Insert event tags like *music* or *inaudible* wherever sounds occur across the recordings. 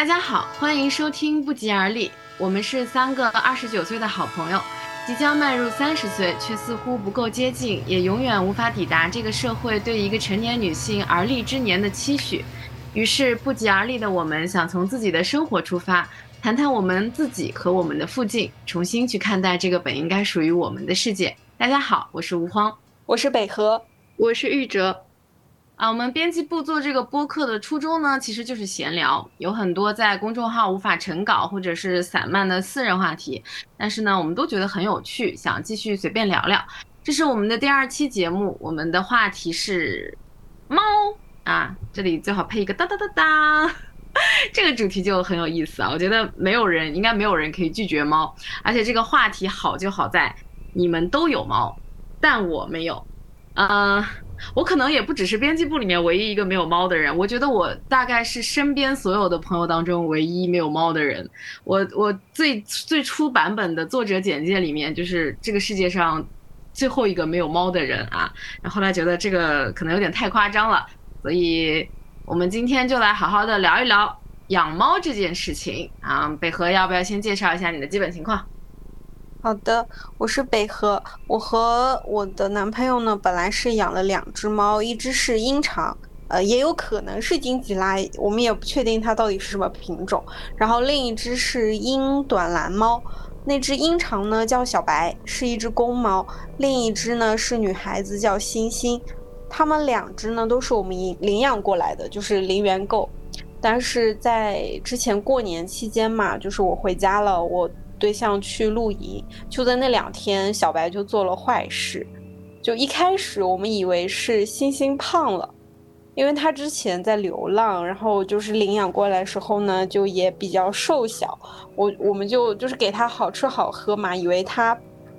大家好，欢迎收听不疾而立。我们是三个二十九岁的好朋友，即将迈入三十岁，却似乎不够接近，也永远无法抵达这个社会对一个成年女性而立之年的期许。于是，不疾而立的我们想从自己的生活出发，谈谈我们自己和我们的附近，重新去看待这个本应该属于我们的世界。大家好，我是吴荒，我是北河，我是玉哲。啊，我们编辑部做这个播客的初衷呢，其实就是闲聊，有很多在公众号无法成稿或者是散漫的私人话题，但是呢，我们都觉得很有趣，想继续随便聊聊。这是我们的第二期节目，我们的话题是猫啊，这里最好配一个哒哒哒哒，*laughs* 这个主题就很有意思啊。我觉得没有人，应该没有人可以拒绝猫，而且这个话题好就好在你们都有猫，但我没有，嗯。我可能也不只是编辑部里面唯一一个没有猫的人，我觉得我大概是身边所有的朋友当中唯一没有猫的人。我我最最初版本的作者简介里面就是这个世界上最后一个没有猫的人啊。然后后来觉得这个可能有点太夸张了，所以我们今天就来好好的聊一聊养猫这件事情啊。北河要不要先介绍一下你的基本情况？好的，我是北河。我和我的男朋友呢，本来是养了两只猫，一只是英长，呃，也有可能是金吉拉，我们也不确定它到底是什么品种。然后另一只是英短蓝猫，那只英长呢叫小白，是一只公猫；另一只呢是女孩子，叫星星。它们两只呢都是我们领养过来的，就是零元购。但是在之前过年期间嘛，就是我回家了，我。对象去露营，就在那两天，小白就做了坏事。就一开始我们以为是星星胖了，因为他之前在流浪，然后就是领养过来时候呢，就也比较瘦小。我我们就就是给他好吃好喝嘛，以为他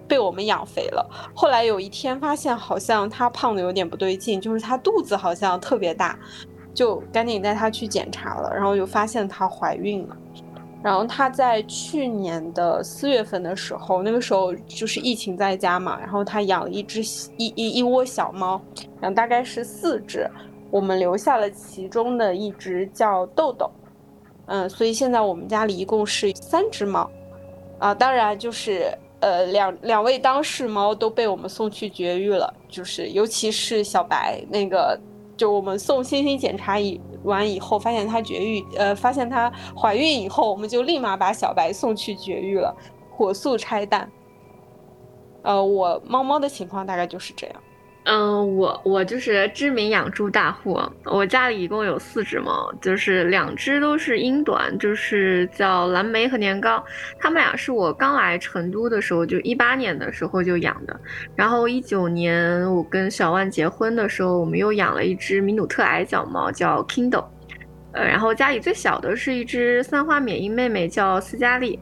被我们养肥了。后来有一天发现好像他胖的有点不对劲，就是他肚子好像特别大，就赶紧带他去检查了，然后就发现她怀孕了。然后他在去年的四月份的时候，那个时候就是疫情在家嘛，然后他养了一只一一一窝小猫，然后大概是四只，我们留下了其中的一只叫豆豆，嗯，所以现在我们家里一共是三只猫，啊，当然就是呃两两位当事猫都被我们送去绝育了，就是尤其是小白那个，就我们送星星检查以。完以后发现它绝育，呃，发现它怀孕以后，我们就立马把小白送去绝育了，火速拆蛋。呃，我猫猫的情况大概就是这样。嗯，我我就是知名养猪大户，我家里一共有四只猫，就是两只都是英短，就是叫蓝莓和年糕，它们俩是我刚来成都的时候，就一八年的时候就养的，然后一九年我跟小万结婚的时候，我们又养了一只米努特矮脚猫，叫 Kindle，呃，然后家里最小的是一只三花缅因妹妹，叫斯嘉丽。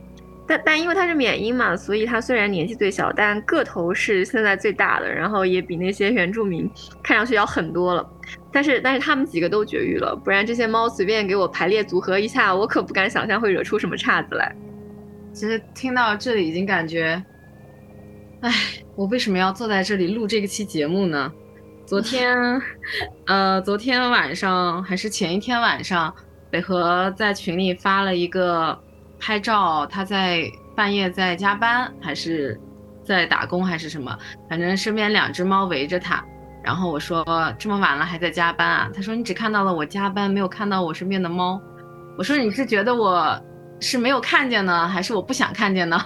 但但因为它是缅因嘛，所以它虽然年纪最小，但个头是现在最大的，然后也比那些原住民看上去要狠多了。但是但是他们几个都绝育了，不然这些猫随便给我排列组合一下，我可不敢想象会惹出什么岔子来。其实听到这里已经感觉，哎，我为什么要坐在这里录这个期节目呢？昨天，*laughs* 呃，昨天晚上还是前一天晚上，北河在群里发了一个。拍照，他在半夜在加班，还是在打工，还是什么？反正身边两只猫围着他。然后我说：“这么晚了还在加班啊？”他说：“你只看到了我加班，没有看到我身边的猫。”我说：“你是觉得我是没有看见呢，还是我不想看见呢？”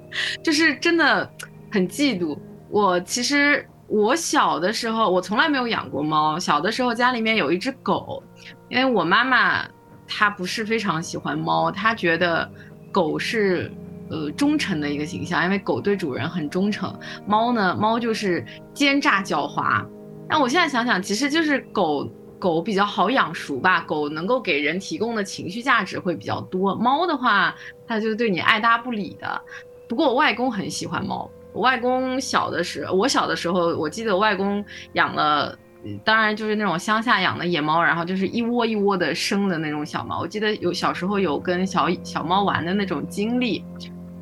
*laughs* 就是真的很嫉妒我。其实我小的时候，我从来没有养过猫。小的时候家里面有一只狗，因为我妈妈。他不是非常喜欢猫，他觉得狗是呃忠诚的一个形象，因为狗对主人很忠诚。猫呢，猫就是奸诈狡猾。但我现在想想，其实就是狗狗比较好养熟吧，狗能够给人提供的情绪价值会比较多。猫的话，它就对你爱搭不理的。不过我外公很喜欢猫，我外公小的时，我小的时候，我记得我外公养了。当然就是那种乡下养的野猫，然后就是一窝一窝的生的那种小猫。我记得有小时候有跟小小猫玩的那种经历，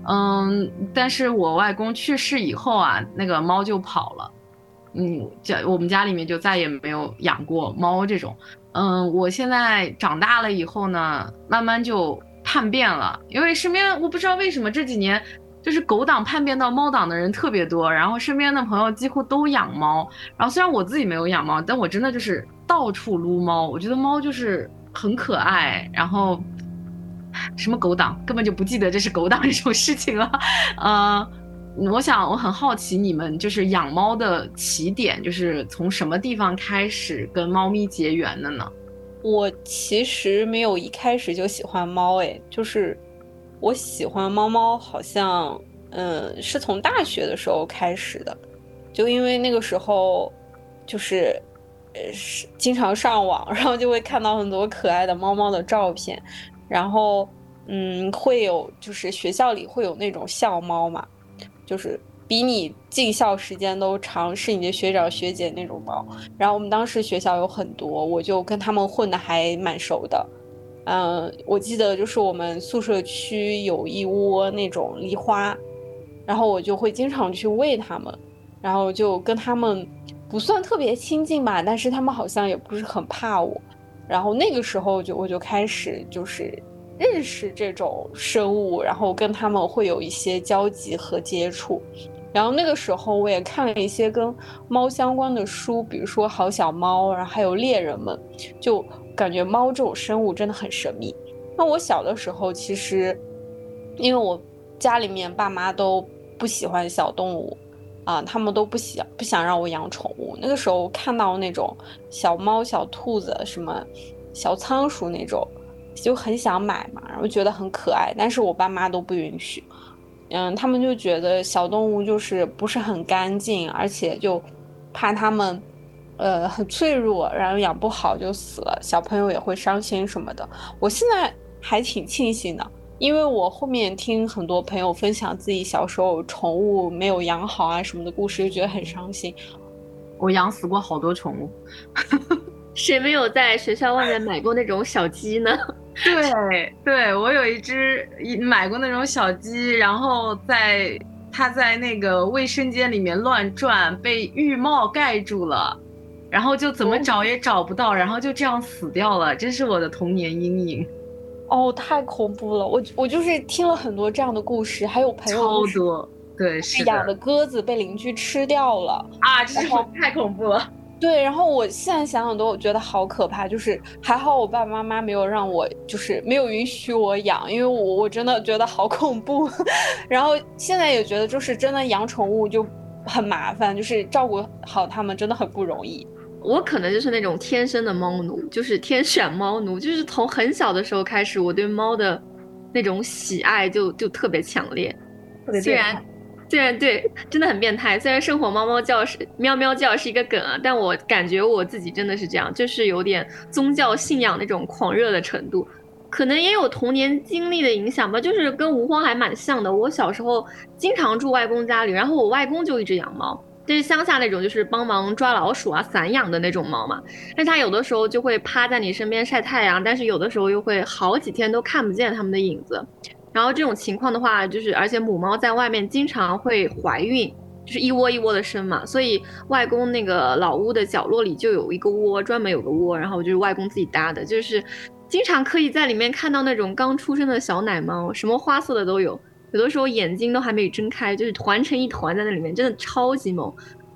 嗯，但是我外公去世以后啊，那个猫就跑了，嗯，家我们家里面就再也没有养过猫这种，嗯，我现在长大了以后呢，慢慢就叛变了，因为身边我不知道为什么这几年就是狗党叛变到猫党的人特别多，然后身边的朋友几乎都养猫，然后虽然我自己没有养猫，但我真的就是到处撸猫，我觉得猫就是很可爱，然后什么狗党根本就不记得这是狗党这种事情了，呃。我想，我很好奇你们就是养猫的起点，就是从什么地方开始跟猫咪结缘的呢？我其实没有一开始就喜欢猫，哎，就是我喜欢猫猫，好像嗯是从大学的时候开始的，就因为那个时候就是呃是经常上网，*laughs* 然后就会看到很多可爱的猫猫的照片，然后嗯会有就是学校里会有那种校猫嘛。就是比你进校时间都长，是你的学长学姐那种猫。然后我们当时学校有很多，我就跟他们混的还蛮熟的。嗯，我记得就是我们宿舍区有一窝那种梨花，然后我就会经常去喂它们，然后就跟它们不算特别亲近吧，但是它们好像也不是很怕我。然后那个时候就我就开始就是。认识这种生物，然后跟他们会有一些交集和接触，然后那个时候我也看了一些跟猫相关的书，比如说《好小猫》，然后还有《猎人们》，就感觉猫这种生物真的很神秘。那我小的时候其实，因为我家里面爸妈都不喜欢小动物，啊，他们都不想不想让我养宠物。那个时候看到那种小猫、小兔子、什么小仓鼠那种。就很想买嘛，然后觉得很可爱，但是我爸妈都不允许。嗯，他们就觉得小动物就是不是很干净，而且就怕它们，呃，很脆弱，然后养不好就死了，小朋友也会伤心什么的。我现在还挺庆幸的，因为我后面听很多朋友分享自己小时候宠物没有养好啊什么的故事，就觉得很伤心。我养死过好多宠物。*laughs* 谁没有在学校外面买过那种小鸡呢？*laughs* 对，对我有一只买过那种小鸡，然后在它在那个卫生间里面乱转，被浴帽盖住了，然后就怎么找也找不到，然后就这样死掉了，这是我的童年阴影。哦，太恐怖了！我我就是听了很多这样的故事，还有朋友超多，对，是养的鸽子被邻居吃掉了啊，这是太恐怖了。对，然后我现在想想都我觉得好可怕，就是还好我爸爸妈妈没有让我，就是没有允许我养，因为我我真的觉得好恐怖。*laughs* 然后现在也觉得，就是真的养宠物就很麻烦，就是照顾好它们真的很不容易。我可能就是那种天生的猫奴，就是天选猫奴，就是从很小的时候开始，我对猫的那种喜爱就就特别强烈，虽然。虽然对，真的很变态。虽然生活猫猫叫是喵喵叫是一个梗啊，但我感觉我自己真的是这样，就是有点宗教信仰那种狂热的程度。可能也有童年经历的影响吧，就是跟吴荒还蛮像的。我小时候经常住外公家里，然后我外公就一直养猫，就是乡下那种，就是帮忙抓老鼠啊、散养的那种猫嘛。但它有的时候就会趴在你身边晒太阳，但是有的时候又会好几天都看不见它们的影子。然后这种情况的话，就是而且母猫在外面经常会怀孕，就是一窝一窝的生嘛，所以外公那个老屋的角落里就有一个窝，专门有个窝，然后就是外公自己搭的，就是经常可以在里面看到那种刚出生的小奶猫，什么花色的都有，有的时候眼睛都还没有睁开，就是团成一团在那里面，真的超级萌。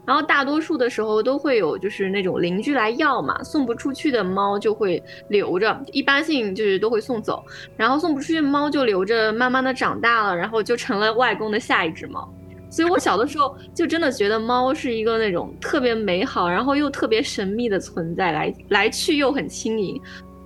然后大多数的时候都会有，就是那种邻居来要嘛，送不出去的猫就会留着，一般性就是都会送走。然后送不出去的猫就留着，慢慢的长大了，然后就成了外公的下一只猫。所以我小的时候就真的觉得猫是一个那种特别美好，然后又特别神秘的存在，来来去又很轻盈。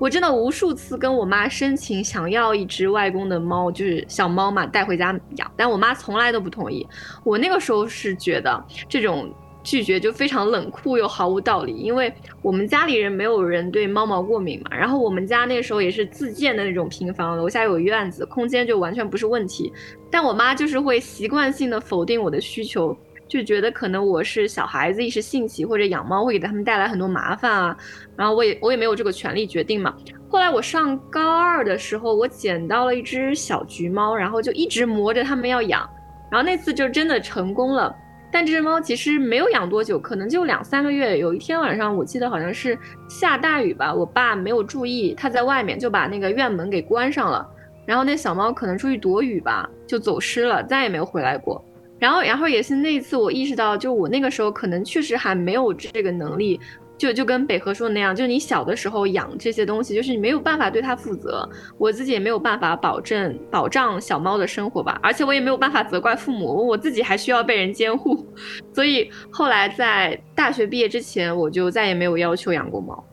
我真的无数次跟我妈申请想要一只外公的猫，就是小猫嘛，带回家养，但我妈从来都不同意。我那个时候是觉得这种。拒绝就非常冷酷又毫无道理，因为我们家里人没有人对猫毛过敏嘛。然后我们家那时候也是自建的那种平房，楼下有院子，空间就完全不是问题。但我妈就是会习惯性的否定我的需求，就觉得可能我是小孩子一时兴起，或者养猫会给他们带来很多麻烦啊。然后我也我也没有这个权利决定嘛。后来我上高二的时候，我捡到了一只小橘猫，然后就一直磨着他们要养，然后那次就真的成功了。但这只猫其实没有养多久，可能就两三个月。有一天晚上，我记得好像是下大雨吧，我爸没有注意，他在外面就把那个院门给关上了。然后那小猫可能出去躲雨吧，就走失了，再也没有回来过。然后，然后也是那一次，我意识到，就我那个时候可能确实还没有这个能力。就就跟北河说的那样，就是你小的时候养这些东西，就是你没有办法对它负责，我自己也没有办法保证保障小猫的生活吧，而且我也没有办法责怪父母，我自己还需要被人监护，*laughs* 所以后来在大学毕业之前，我就再也没有要求养过猫。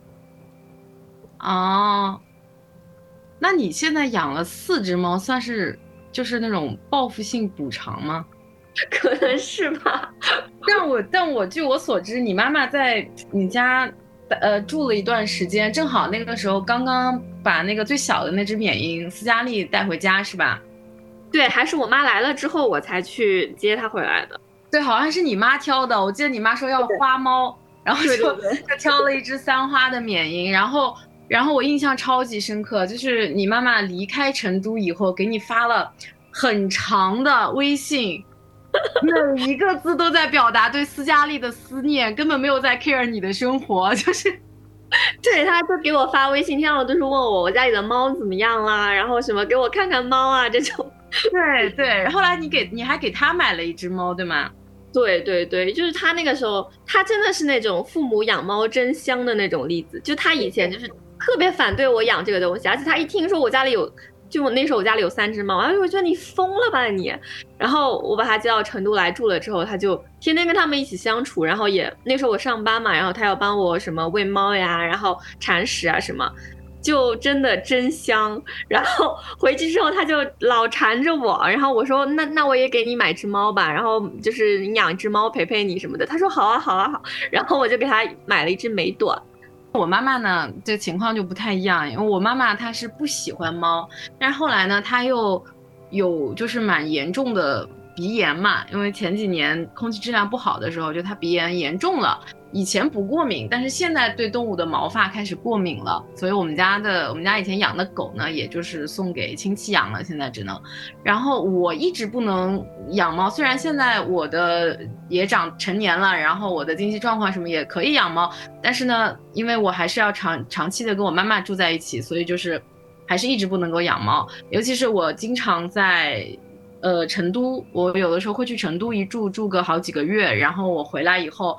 哦，那你现在养了四只猫，算是就是那种报复性补偿吗？*laughs* 可能是吧，但我但我据我所知，你妈妈在你家呃住了一段时间，正好那个时候刚刚把那个最小的那只缅因斯嘉丽带回家，是吧？对，还是我妈来了之后我才去接她回来的。对，好像是你妈挑的，我记得你妈说要花猫，然后就就挑了一只三花的缅因，然后然后我印象超级深刻，就是你妈妈离开成都以后给你发了很长的微信。*laughs* 每一个字都在表达对斯嘉丽的思念，根本没有在 care 你的生活，*laughs* 就是，对，他就给我发微信，天到都是问我我家里的猫怎么样啦，然后什么给我看看猫啊这种。*laughs* 对对，后来你给你还给他买了一只猫，对吗？对对对，就是他那个时候，他真的是那种父母养猫真香的那种例子，就他以前就是特别反对我养这个东西，而且他一听说我家里有。就我那时候我家里有三只猫，哎，我觉得你疯了吧你！然后我把它接到成都来住了之后，它就天天跟他们一起相处，然后也那时候我上班嘛，然后它要帮我什么喂猫呀，然后铲屎啊什么，就真的真香。然后回去之后它就老缠着我，然后我说那那我也给你买只猫吧，然后就是你养只猫陪陪你什么的。他说好啊好啊好，*laughs* 然后我就给他买了一只美短。我妈妈呢，这情况就不太一样，因为我妈妈她是不喜欢猫，但是后来呢，她又有就是蛮严重的鼻炎嘛，因为前几年空气质量不好的时候，就她鼻炎严重了。以前不过敏，但是现在对动物的毛发开始过敏了，所以我们家的我们家以前养的狗呢，也就是送给亲戚养了，现在只能。然后我一直不能养猫，虽然现在我的也长成年了，然后我的经济状况什么也可以养猫，但是呢，因为我还是要长长期的跟我妈妈住在一起，所以就是还是一直不能够养猫。尤其是我经常在呃成都，我有的时候会去成都一住住个好几个月，然后我回来以后。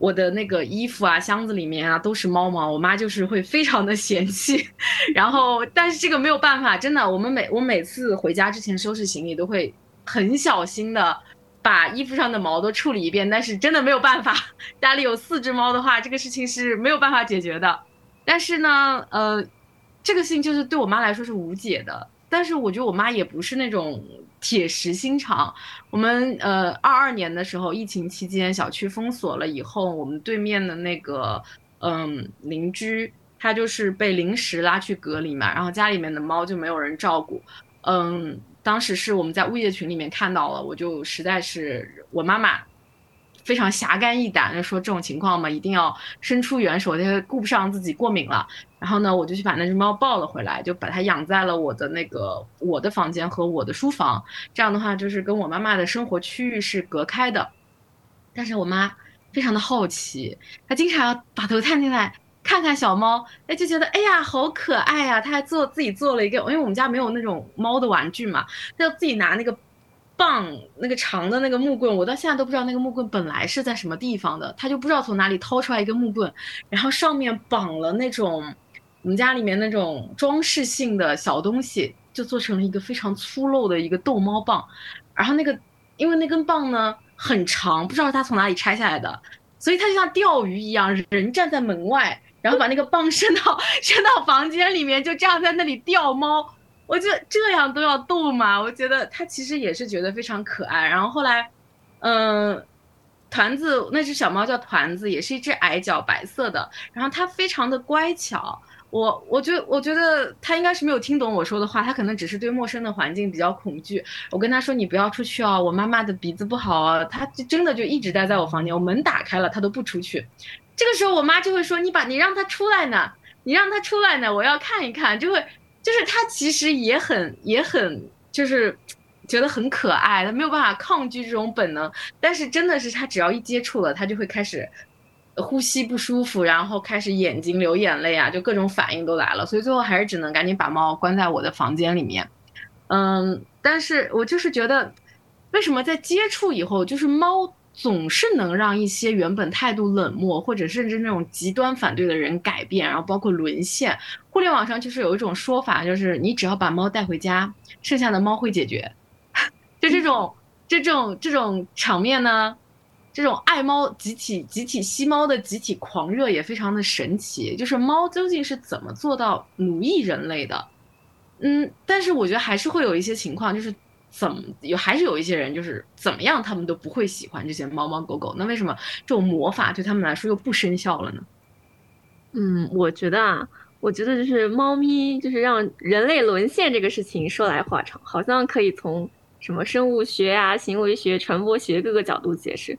我的那个衣服啊，箱子里面啊都是猫毛，我妈就是会非常的嫌弃。*laughs* 然后，但是这个没有办法，真的，我们每我每次回家之前收拾行李都会很小心的把衣服上的毛都处理一遍。但是真的没有办法，家里有四只猫的话，这个事情是没有办法解决的。但是呢，呃，这个事情就是对我妈来说是无解的。但是我觉得我妈也不是那种。铁石心肠。我们呃，二二年的时候，疫情期间小区封锁了以后，我们对面的那个嗯邻居，他就是被临时拉去隔离嘛，然后家里面的猫就没有人照顾。嗯，当时是我们在物业群里面看到了，我就实在是我妈妈。非常侠肝义胆的说这种情况嘛，一定要伸出援手，因为顾不上自己过敏了。然后呢，我就去把那只猫抱了回来，就把它养在了我的那个我的房间和我的书房。这样的话，就是跟我妈妈的生活区域是隔开的。但是我妈非常的好奇，她经常把头探进来看看小猫，哎，就觉得哎呀好可爱呀。她还做自己做了一个，因为我们家没有那种猫的玩具嘛，她就自己拿那个。棒那个长的那个木棍，我到现在都不知道那个木棍本来是在什么地方的。他就不知道从哪里掏出来一根木棍，然后上面绑了那种我们家里面那种装饰性的小东西，就做成了一个非常粗陋的一个逗猫棒。然后那个因为那根棒呢很长，不知道他从哪里拆下来的，所以他就像钓鱼一样，人站在门外，然后把那个棒 *laughs* 伸到伸到房间里面，就这样在那里钓猫。我觉得这样都要逗吗？我觉得他其实也是觉得非常可爱。然后后来，嗯，团子那只小猫叫团子，也是一只矮脚白色的。然后它非常的乖巧。我我觉我觉得它应该是没有听懂我说的话，它可能只是对陌生的环境比较恐惧。我跟他说你不要出去哦，我妈妈的鼻子不好啊。它就真的就一直待在我房间，我门打开了它都不出去。这个时候我妈就会说你把你让它出来呢，你让它出来呢，我要看一看，就会。就是他其实也很也很就是觉得很可爱，他没有办法抗拒这种本能。但是真的是他只要一接触了，他就会开始呼吸不舒服，然后开始眼睛流眼泪啊，就各种反应都来了。所以最后还是只能赶紧把猫关在我的房间里面。嗯，但是我就是觉得，为什么在接触以后，就是猫总是能让一些原本态度冷漠或者甚至那种极端反对的人改变，然后包括沦陷。互联网上就是有一种说法，就是你只要把猫带回家，剩下的猫会解决。*laughs* 就这种这种这种场面呢，这种爱猫集体集体吸猫的集体狂热也非常的神奇。就是猫究竟是怎么做到奴役人类的？嗯，但是我觉得还是会有一些情况，就是怎么有还是有一些人就是怎么样他们都不会喜欢这些猫猫狗狗。那为什么这种魔法对他们来说又不生效了呢？嗯，我觉得啊，我觉得就是猫咪就是让人类沦陷这个事情说来话长，好像可以从什么生物学啊、行为学、传播学各个角度解释。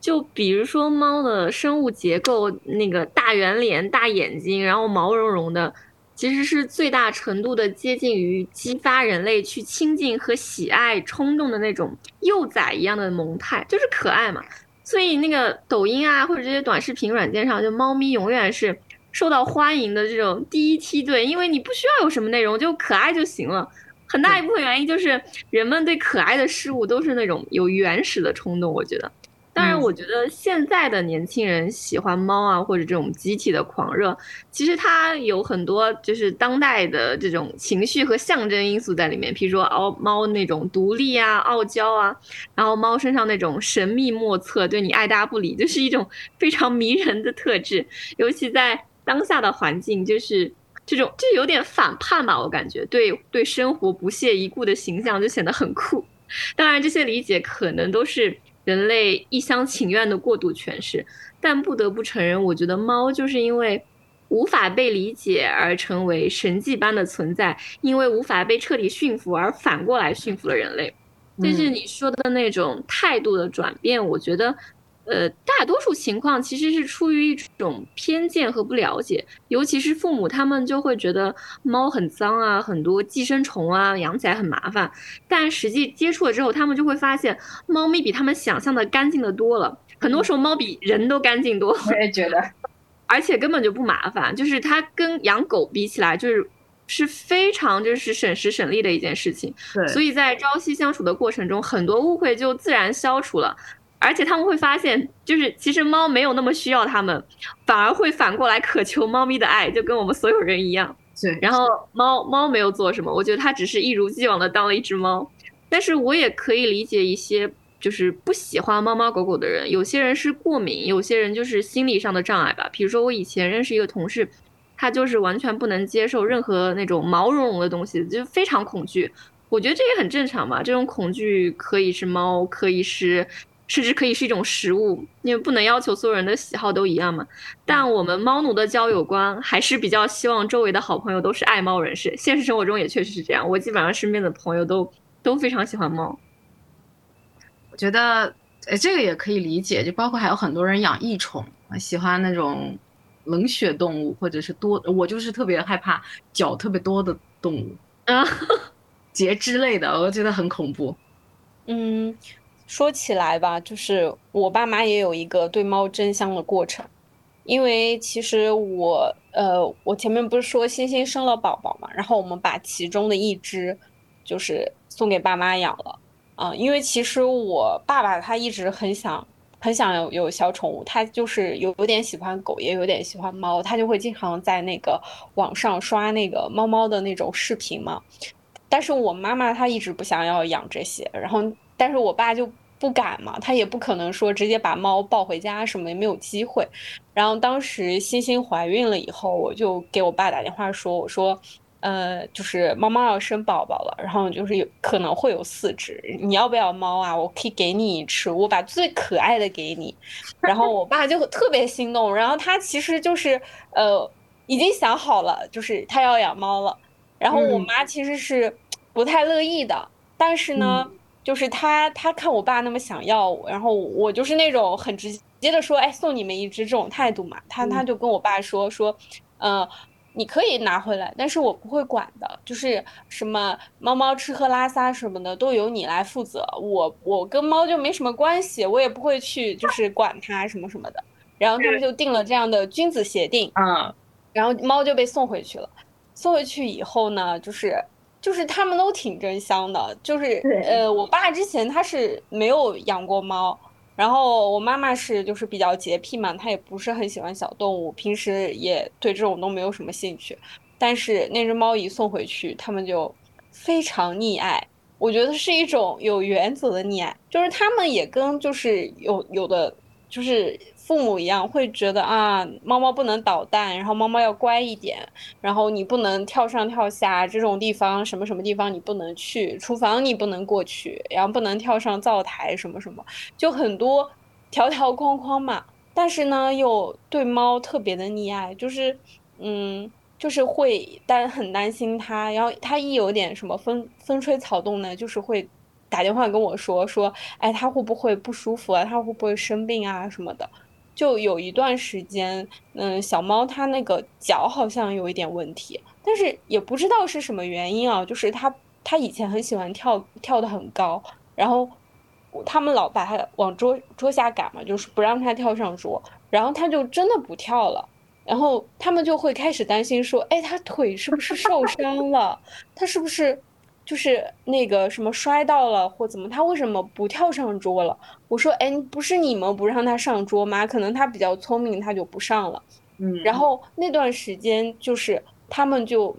就比如说猫的生物结构，那个大圆脸、大眼睛，然后毛茸茸的。其实是最大程度的接近于激发人类去亲近和喜爱冲动的那种幼崽一样的萌态，就是可爱嘛。所以那个抖音啊，或者这些短视频软件上，就猫咪永远是受到欢迎的这种第一梯队，因为你不需要有什么内容，就可爱就行了。很大一部分原因就是人们对可爱的事物都是那种有原始的冲动，我觉得。当然，我觉得现在的年轻人喜欢猫啊，或者这种集体的狂热，其实它有很多就是当代的这种情绪和象征因素在里面。譬如说，猫猫那种独立啊、傲娇啊，然后猫身上那种神秘莫测、对你爱答不理，就是一种 *laughs* 非常迷人的特质。尤其在当下的环境，就是这种就有点反叛吧，我感觉对对生活不屑一顾的形象就显得很酷。当然，这些理解可能都是。人类一厢情愿的过度诠释，但不得不承认，我觉得猫就是因为无法被理解而成为神迹般的存在，因为无法被彻底驯服而反过来驯服了人类。但是你说的那种态度的转变，我觉得。呃，大多数情况其实是出于一种偏见和不了解，尤其是父母，他们就会觉得猫很脏啊，很多寄生虫啊，养起来很麻烦。但实际接触了之后，他们就会发现，猫咪比他们想象的干净的多了。很多时候，猫比人都干净多。我也觉得，*laughs* 而且根本就不麻烦，就是它跟养狗比起来，就是是非常就是省时省力的一件事情。对，所以在朝夕相处的过程中，很多误会就自然消除了。而且他们会发现，就是其实猫没有那么需要他们，反而会反过来渴求猫咪的爱，就跟我们所有人一样。*laughs* 对。然后猫猫没有做什么，我觉得它只是一如既往的当了一只猫。但是我也可以理解一些就是不喜欢猫猫狗狗的人，有些人是过敏，有些人就是心理上的障碍吧。比如说我以前认识一个同事，他就是完全不能接受任何那种毛茸茸的东西，就非常恐惧。我觉得这也很正常嘛，这种恐惧可以是猫，可以是。甚至可以是一种食物，因为不能要求所有人的喜好都一样嘛。但我们猫奴的交友观还是比较希望周围的好朋友都是爱猫人士。现实生活中也确实是这样，我基本上身边的朋友都都非常喜欢猫。我觉得，呃，这个也可以理解，就包括还有很多人养异宠，喜欢那种冷血动物，或者是多，我就是特别害怕脚特别多的动物啊，*laughs* 节肢类的，我觉得很恐怖。嗯。说起来吧，就是我爸妈也有一个对猫真香的过程，因为其实我，呃，我前面不是说星星生了宝宝嘛，然后我们把其中的一只，就是送给爸妈养了，啊，因为其实我爸爸他一直很想，很想有有小宠物，他就是有有点喜欢狗，也有点喜欢猫，他就会经常在那个网上刷那个猫猫的那种视频嘛，但是我妈妈她一直不想要养这些，然后。但是我爸就不敢嘛，他也不可能说直接把猫抱回家什么，也没有机会。然后当时欣欣怀孕了以后，我就给我爸打电话说：“我说，呃，就是猫猫要生宝宝了，然后就是有可能会有四只，你要不要猫啊？我可以给你一只，我把最可爱的给你。*laughs* ”然后我爸就特别心动，然后他其实就是呃已经想好了，就是他要养猫了。然后我妈其实是不太乐意的，但是呢。就是他，他看我爸那么想要，然后我就是那种很直接的说，哎，送你们一只这种态度嘛。他他就跟我爸说说，呃，你可以拿回来，但是我不会管的，就是什么猫猫吃喝拉撒什么的都由你来负责，我我跟猫就没什么关系，我也不会去就是管它什么什么的。然后他们就定了这样的君子协定，嗯，然后猫就被送回去了。送回去以后呢，就是就是他们都挺真香的，就是呃，我爸之前他是没有养过猫。然后我妈妈是就是比较洁癖嘛，她也不是很喜欢小动物，平时也对这种都没有什么兴趣。但是那只猫一送回去，他们就非常溺爱。我觉得是一种有原则的溺爱，就是他们也跟就是有有的就是。父母一样会觉得啊，猫猫不能捣蛋，然后猫猫要乖一点，然后你不能跳上跳下这种地方，什么什么地方你不能去，厨房你不能过去，然后不能跳上灶台，什么什么，就很多条条框框嘛。但是呢，又对猫特别的溺爱，就是嗯，就是会担很担心它，然后它一有点什么风风吹草动呢，就是会打电话跟我说说，哎，它会不会不舒服啊？它会不会生病啊？什么的。就有一段时间，嗯，小猫它那个脚好像有一点问题，但是也不知道是什么原因啊。就是它它以前很喜欢跳跳的很高，然后他们老把它往桌桌下赶嘛，就是不让它跳上桌，然后它就真的不跳了，然后他们就会开始担心说，哎，它腿是不是受伤了？它是不是？就是那个什么摔到了或怎么，他为什么不跳上桌了？我说，哎，不是你们不让他上桌吗？可能他比较聪明，他就不上了。嗯，然后那段时间就是他们就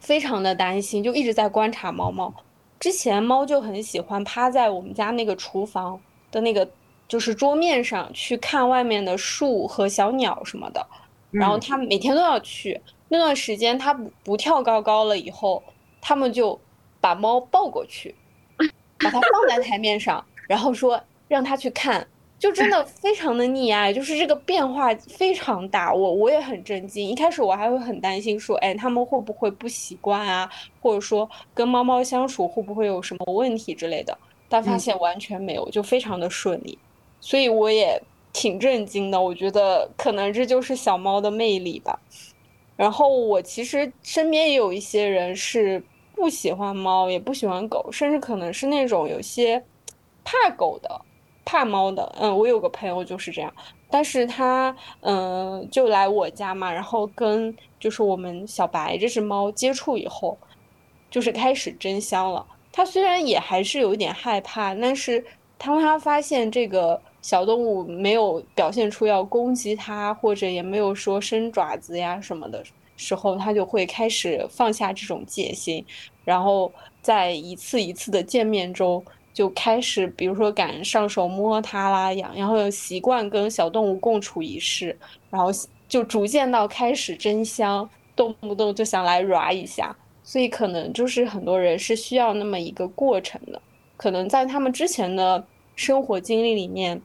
非常的担心，就一直在观察猫猫。之前猫就很喜欢趴在我们家那个厨房的那个就是桌面上去看外面的树和小鸟什么的，然后它每天都要去。那段时间它不不跳高高了以后，他们就。把猫抱过去，把它放在台面上，然后说让它去看，就真的非常的溺爱，就是这个变化非常大，我我也很震惊。一开始我还会很担心，说哎，他们会不会不习惯啊，或者说跟猫猫相处会不会有什么问题之类的？但发现完全没有，就非常的顺利，所以我也挺震惊的。我觉得可能这就是小猫的魅力吧。然后我其实身边也有一些人是。不喜欢猫，也不喜欢狗，甚至可能是那种有些怕狗的、怕猫的。嗯，我有个朋友就是这样，但是他嗯就来我家嘛，然后跟就是我们小白这只猫接触以后，就是开始真香了。他虽然也还是有一点害怕，但是当他发现这个小动物没有表现出要攻击他，或者也没有说伸爪子呀什么的时候，他就会开始放下这种戒心。然后在一次一次的见面中，就开始，比如说敢上手摸它啦，养，然后习惯跟小动物共处一室，然后就逐渐到开始真香，动不动就想来抓一下。所以可能就是很多人是需要那么一个过程的，可能在他们之前的生活经历里面，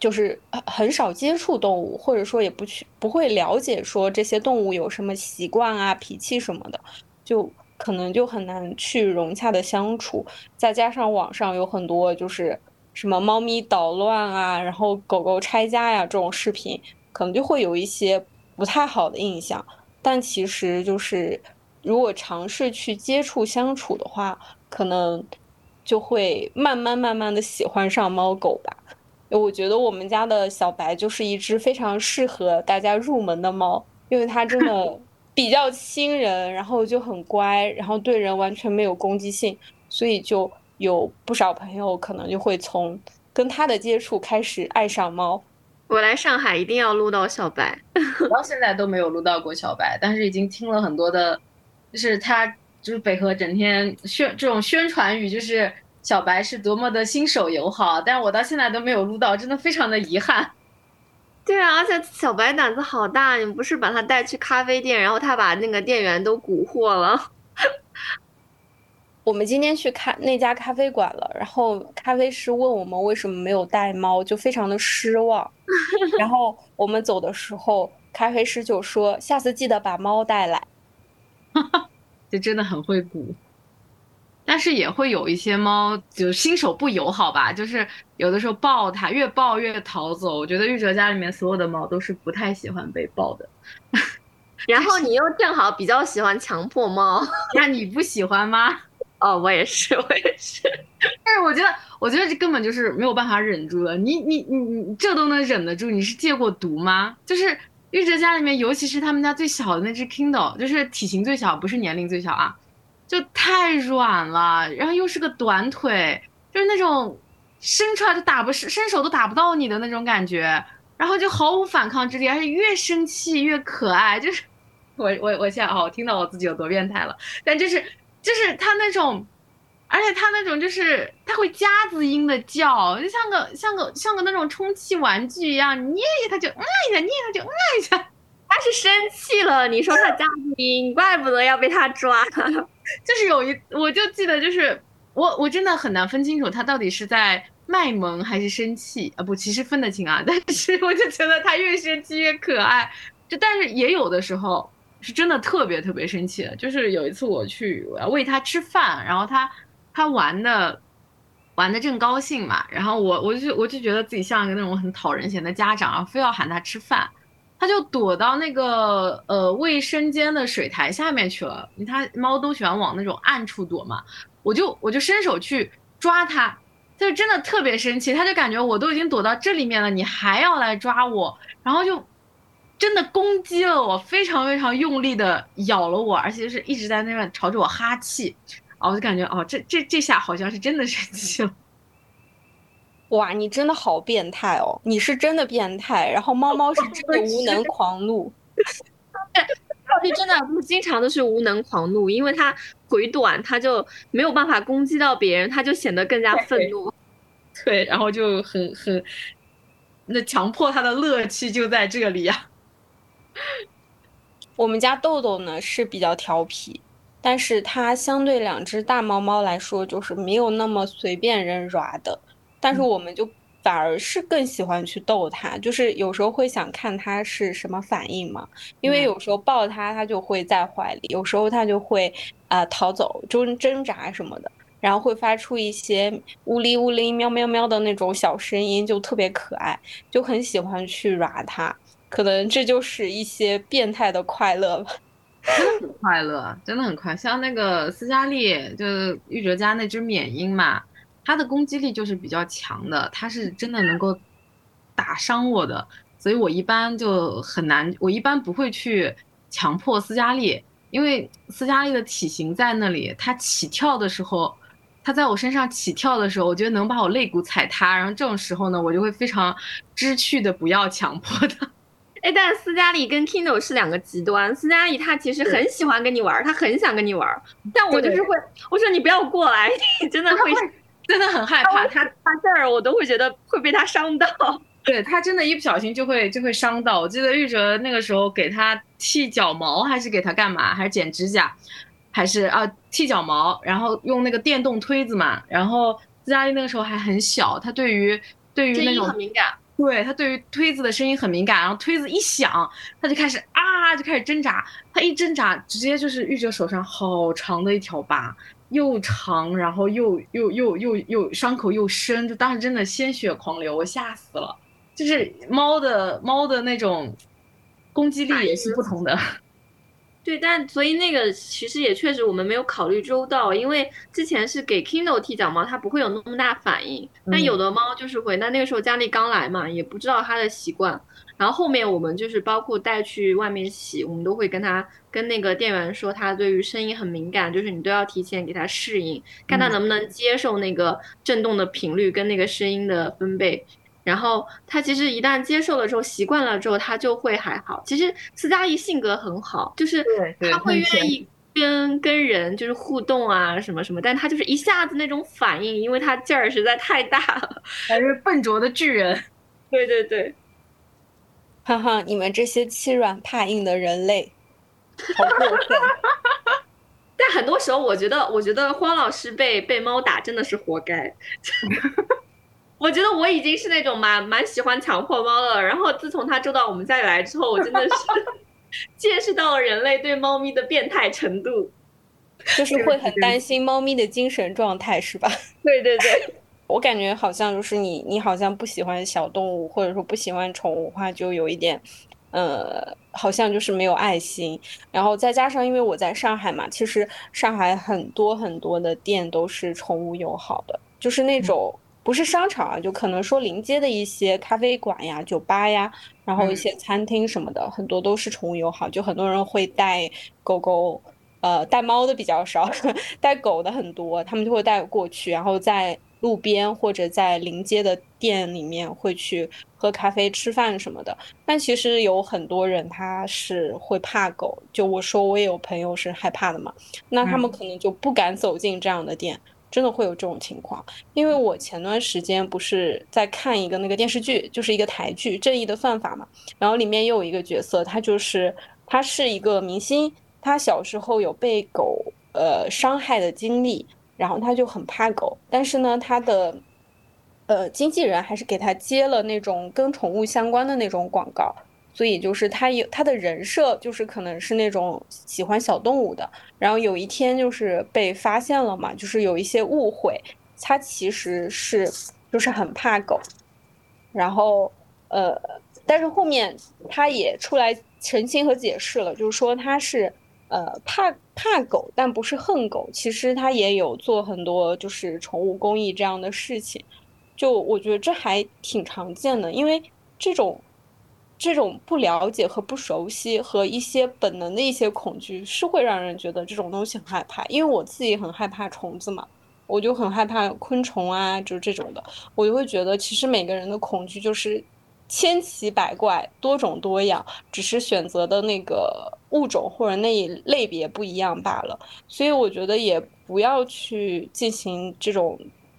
就是很少接触动物，或者说也不去不会了解说这些动物有什么习惯啊、脾气什么的，就。可能就很难去融洽的相处，再加上网上有很多就是什么猫咪捣乱啊，然后狗狗拆家呀这种视频，可能就会有一些不太好的印象。但其实就是如果尝试去接触相处的话，可能就会慢慢慢慢的喜欢上猫狗吧。我觉得我们家的小白就是一只非常适合大家入门的猫，因为它真的。*laughs* 比较亲人，然后就很乖，然后对人完全没有攻击性，所以就有不少朋友可能就会从跟它的接触开始爱上猫。我来上海一定要录到小白，*laughs* 到现在都没有录到过小白，但是已经听了很多的，就是他就是北河整天宣这种宣传语，就是小白是多么的新手友好，但是我到现在都没有录到，真的非常的遗憾。对啊，而且小白胆子好大，你不是把他带去咖啡店，然后他把那个店员都蛊惑了。*laughs* 我们今天去看那家咖啡馆了，然后咖啡师问我们为什么没有带猫，就非常的失望。*laughs* 然后我们走的时候，咖啡师就说下次记得把猫带来。*laughs* 就真的很会鼓。但是也会有一些猫，就新手不友好吧，就是有的时候抱它，越抱越逃走。我觉得玉哲家里面所有的猫都是不太喜欢被抱的。*laughs* 然后你又正好比较喜欢强迫猫，*laughs* 那你不喜欢吗？*laughs* 哦，我也是，我也是。但是我觉得，我觉得这根本就是没有办法忍住的。你你你你这都能忍得住？你是戒过毒吗？就是玉哲家里面，尤其是他们家最小的那只 Kindle，就是体型最小，不是年龄最小啊，就太软了，然后又是个短腿，就是那种伸出来都打不伸手都打不到你的那种感觉，然后就毫无反抗之力，而且越生气越可爱。就是我我我现在哦，听到我自己有多变态了，但就是。就是它那种，而且它那种就是它会夹子音的叫，就像个像个像个那种充气玩具一样，你捏一下它就嗯一下，捏一下就嗯一下。*laughs* 它是生气了，你说它夹子音，怪不得要被它抓。就是有一，我就记得就是我我真的很难分清楚他到底是在卖萌还是生气啊？不，其实分得清啊，*laughs* 但是我就觉得他越生气越可爱，就但是也有的时候。是真的特别特别生气的，就是有一次我去我要喂他吃饭，然后他他玩的玩的正高兴嘛，然后我我就我就觉得自己像一个那种很讨人嫌的家长，非要喊他吃饭，它就躲到那个呃卫生间的水台下面去了。它猫都喜欢往那种暗处躲嘛，我就我就伸手去抓它，它就真的特别生气，它就感觉我都已经躲到这里面了，你还要来抓我，然后就。真的攻击了我，非常非常用力的咬了我，而且是一直在那边朝着我哈气，啊，我就感觉哦，这这这下好像是真的生气了。哇，你真的好变态哦！你是真的变态，然后猫猫是真的无能狂怒。*laughs* 它是真的，不经常都是无能狂怒，因为它腿短，它就没有办法攻击到别人，它就显得更加愤怒。*laughs* 对，然后就很很，那强迫它的乐趣就在这里呀。*laughs* 我们家豆豆呢是比较调皮，但是它相对两只大猫猫来说，就是没有那么随便人抓的。但是我们就反而是更喜欢去逗它，就是有时候会想看它是什么反应嘛。因为有时候抱它，它就会在怀里；有时候它就会啊逃走、挣挣扎什么的，然后会发出一些呜哩呜哩、喵喵喵的那种小声音，就特别可爱，就很喜欢去抓它。可能这就是一些变态的快乐吧，*laughs* 真的很快乐，真的很快。像那个斯嘉丽，就是玉哲家那只缅因嘛，它的攻击力就是比较强的，他是真的能够打伤我的，所以我一般就很难，我一般不会去强迫斯嘉丽，因为斯嘉丽的体型在那里，他起跳的时候，他在我身上起跳的时候，我觉得能把我肋骨踩塌，然后这种时候呢，我就会非常知趣的不要强迫他。哎，但斯嘉丽跟 Kindle 是两个极端。斯嘉丽她其实很喜欢跟你玩，她很想跟你玩，但我就是会，我说你不要过来，*laughs* 你真的会，真的很害怕。他他这儿我都会觉得会被他伤到。*laughs* 对他真的，一不小心就会就会伤到。我记得玉哲那个时候给他剃脚毛，还是给他干嘛？还是剪指甲？还是啊剃脚毛？然后用那个电动推子嘛。然后斯嘉丽那个时候还很小，他对于对于那种很敏感。对他对于推子的声音很敏感，然后推子一响，他就开始啊，就开始挣扎。他一挣扎，直接就是玉哲手上好长的一条疤，又长，然后又又又又又伤口又深，就当时真的鲜血狂流，我吓死了。就是猫的猫的那种攻击力也是不同的。*laughs* 对，但所以那个其实也确实我们没有考虑周到，因为之前是给 Kindle 剃脚毛，它不会有那么大反应。但有的猫就是会，那那个时候佳丽刚来嘛，也不知道它的习惯。然后后面我们就是包括带去外面洗，我们都会跟他跟那个店员说，他对于声音很敏感，就是你都要提前给他适应，看他能不能接受那个震动的频率跟那个声音的分贝。然后他其实一旦接受了之后，习惯了之后，他就会还好。其实斯嘉丽性格很好，就是他会愿意跟跟人就是互动啊什么什么，但他就是一下子那种反应，因为他劲儿实在太大了，还是笨拙的巨人。对 *laughs* 对对，哈哈，你们这些欺软怕硬的人类，好过分。*laughs* 但很多时候，我觉得，我觉得荒老师被被猫打真的是活该。*laughs* 我觉得我已经是那种蛮蛮喜欢强迫猫了，然后自从它住到我们家里来之后，我真的是 *laughs* 见识到了人类对猫咪的变态程度，就是会很担心猫咪的精神状态，是吧？对对对，我感觉好像就是你，你好像不喜欢小动物，或者说不喜欢宠物的话，就有一点呃，好像就是没有爱心。然后再加上因为我在上海嘛，其实上海很多很多的店都是宠物友好的，就是那种不是商场啊，就可能说临街的一些咖啡馆呀、酒吧呀，然后一些餐厅什么的，很多都是宠物友好，就很多人会带狗狗。呃，带猫的比较少，*laughs* 带狗的很多，他们就会带过去，然后在路边或者在临街的店里面会去喝咖啡、吃饭什么的。但其实有很多人他是会怕狗，就我说我也有朋友是害怕的嘛，那他们可能就不敢走进这样的店，真的会有这种情况。因为我前段时间不是在看一个那个电视剧，就是一个台剧《正义的算法》嘛，然后里面又有一个角色，他就是他是一个明星。他小时候有被狗呃伤害的经历，然后他就很怕狗，但是呢，他的呃经纪人还是给他接了那种跟宠物相关的那种广告，所以就是他有他的人设就是可能是那种喜欢小动物的，然后有一天就是被发现了嘛，就是有一些误会，他其实是就是很怕狗，然后呃，但是后面他也出来澄清和解释了，就是说他是。呃，怕怕狗，但不是恨狗。其实他也有做很多就是宠物公益这样的事情，就我觉得这还挺常见的。因为这种这种不了解和不熟悉和一些本能的一些恐惧，是会让人觉得这种东西很害怕。因为我自己很害怕虫子嘛，我就很害怕昆虫啊，就是这种的，我就会觉得其实每个人的恐惧就是千奇百怪、多种多样，只是选择的那个。物种或者那一类别不一样罢了，所以我觉得也不要去进行这种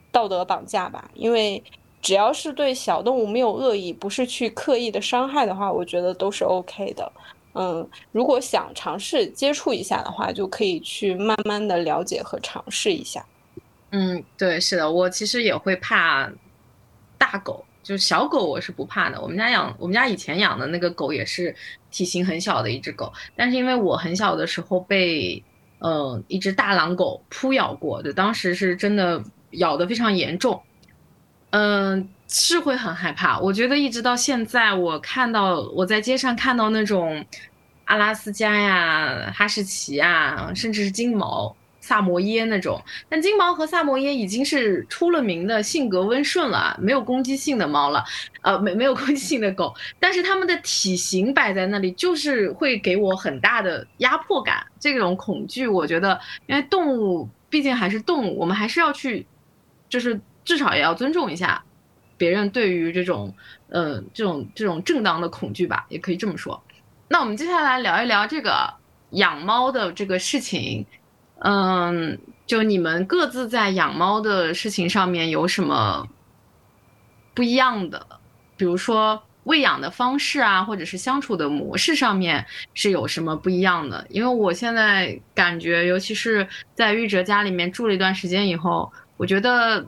道德绑架吧，因为只要是对小动物没有恶意，不是去刻意的伤害的话，我觉得都是 OK 的。嗯，如果想尝试接触一下的话，就可以去慢慢的了解和尝试一下。嗯，对，是的，我其实也会怕大狗。就是小狗我是不怕的，我们家养我们家以前养的那个狗也是体型很小的一只狗，但是因为我很小的时候被呃一只大狼狗扑咬过，就当时是真的咬得非常严重，嗯，是会很害怕。我觉得一直到现在，我看到我在街上看到那种阿拉斯加呀、哈士奇啊，甚至是金毛。萨摩耶那种，但金毛和萨摩耶已经是出了名的性格温顺了，没有攻击性的猫了，呃，没没有攻击性的狗，但是它们的体型摆在那里，就是会给我很大的压迫感，这种恐惧，我觉得，因为动物毕竟还是动物，我们还是要去，就是至少也要尊重一下别人对于这种，呃，这种这种正当的恐惧吧，也可以这么说。那我们接下来聊一聊这个养猫的这个事情。嗯，就你们各自在养猫的事情上面有什么不一样的？比如说喂养的方式啊，或者是相处的模式上面是有什么不一样的？因为我现在感觉，尤其是在玉哲家里面住了一段时间以后，我觉得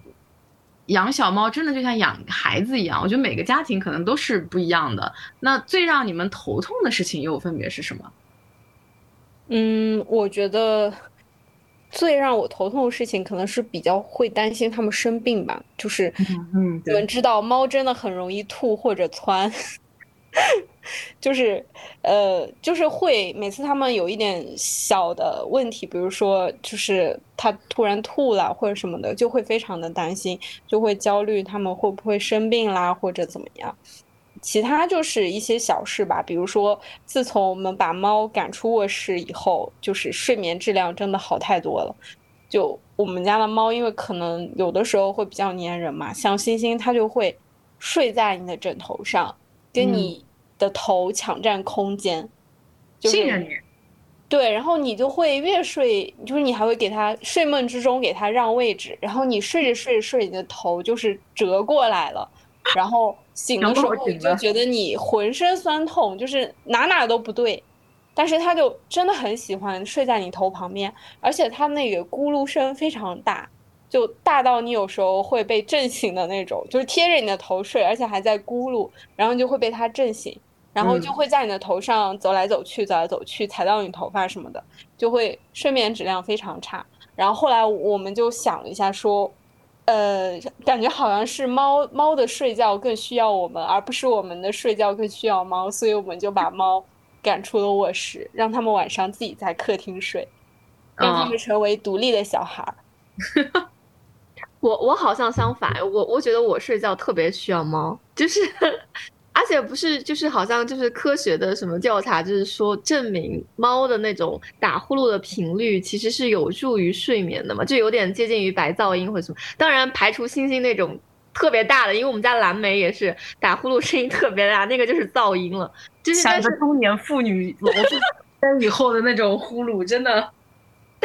养小猫真的就像养孩子一样。我觉得每个家庭可能都是不一样的。那最让你们头痛的事情又分别是什么？嗯，我觉得。最让我头痛的事情，可能是比较会担心它们生病吧。就是，嗯，你们知道，猫真的很容易吐或者窜，*laughs* 就是，呃，就是会每次它们有一点小的问题，比如说，就是它突然吐了或者什么的，就会非常的担心，就会焦虑它们会不会生病啦或者怎么样。其他就是一些小事吧，比如说，自从我们把猫赶出卧室以后，就是睡眠质量真的好太多了。就我们家的猫，因为可能有的时候会比较粘人嘛，像星星它就会睡在你的枕头上，跟你的头抢占空间，信任你。对，然后你就会越睡，就是你还会给它睡梦之中给它让位置，然后你睡着睡着睡，你的头就是折过来了。然后醒的时候就觉得你浑身酸痛，就是哪哪都不对，但是他就真的很喜欢睡在你头旁边，而且他那个咕噜声非常大，就大到你有时候会被震醒的那种，就是贴着你的头睡，而且还在咕噜，然后就会被他震醒，然后就会在你的头上走来走去，走来走去，踩到你头发什么的，就会睡眠质量非常差。然后后来我们就想了一下，说。呃，感觉好像是猫猫的睡觉更需要我们，而不是我们的睡觉更需要猫，所以我们就把猫赶出了卧室，让他们晚上自己在客厅睡，*laughs* 让他们成为独立的小孩儿。*laughs* 我我好像相反，我我觉得我睡觉特别需要猫，就是。而且不是，就是好像就是科学的什么调查，就是说证明猫的那种打呼噜的频率其实是有助于睡眠的嘛，就有点接近于白噪音或者什么。当然排除星星那种特别大的，因为我们家蓝莓也是打呼噜声音特别大，那个就是噪音了。就是像个中年妇女老生以后的那种呼噜，真的。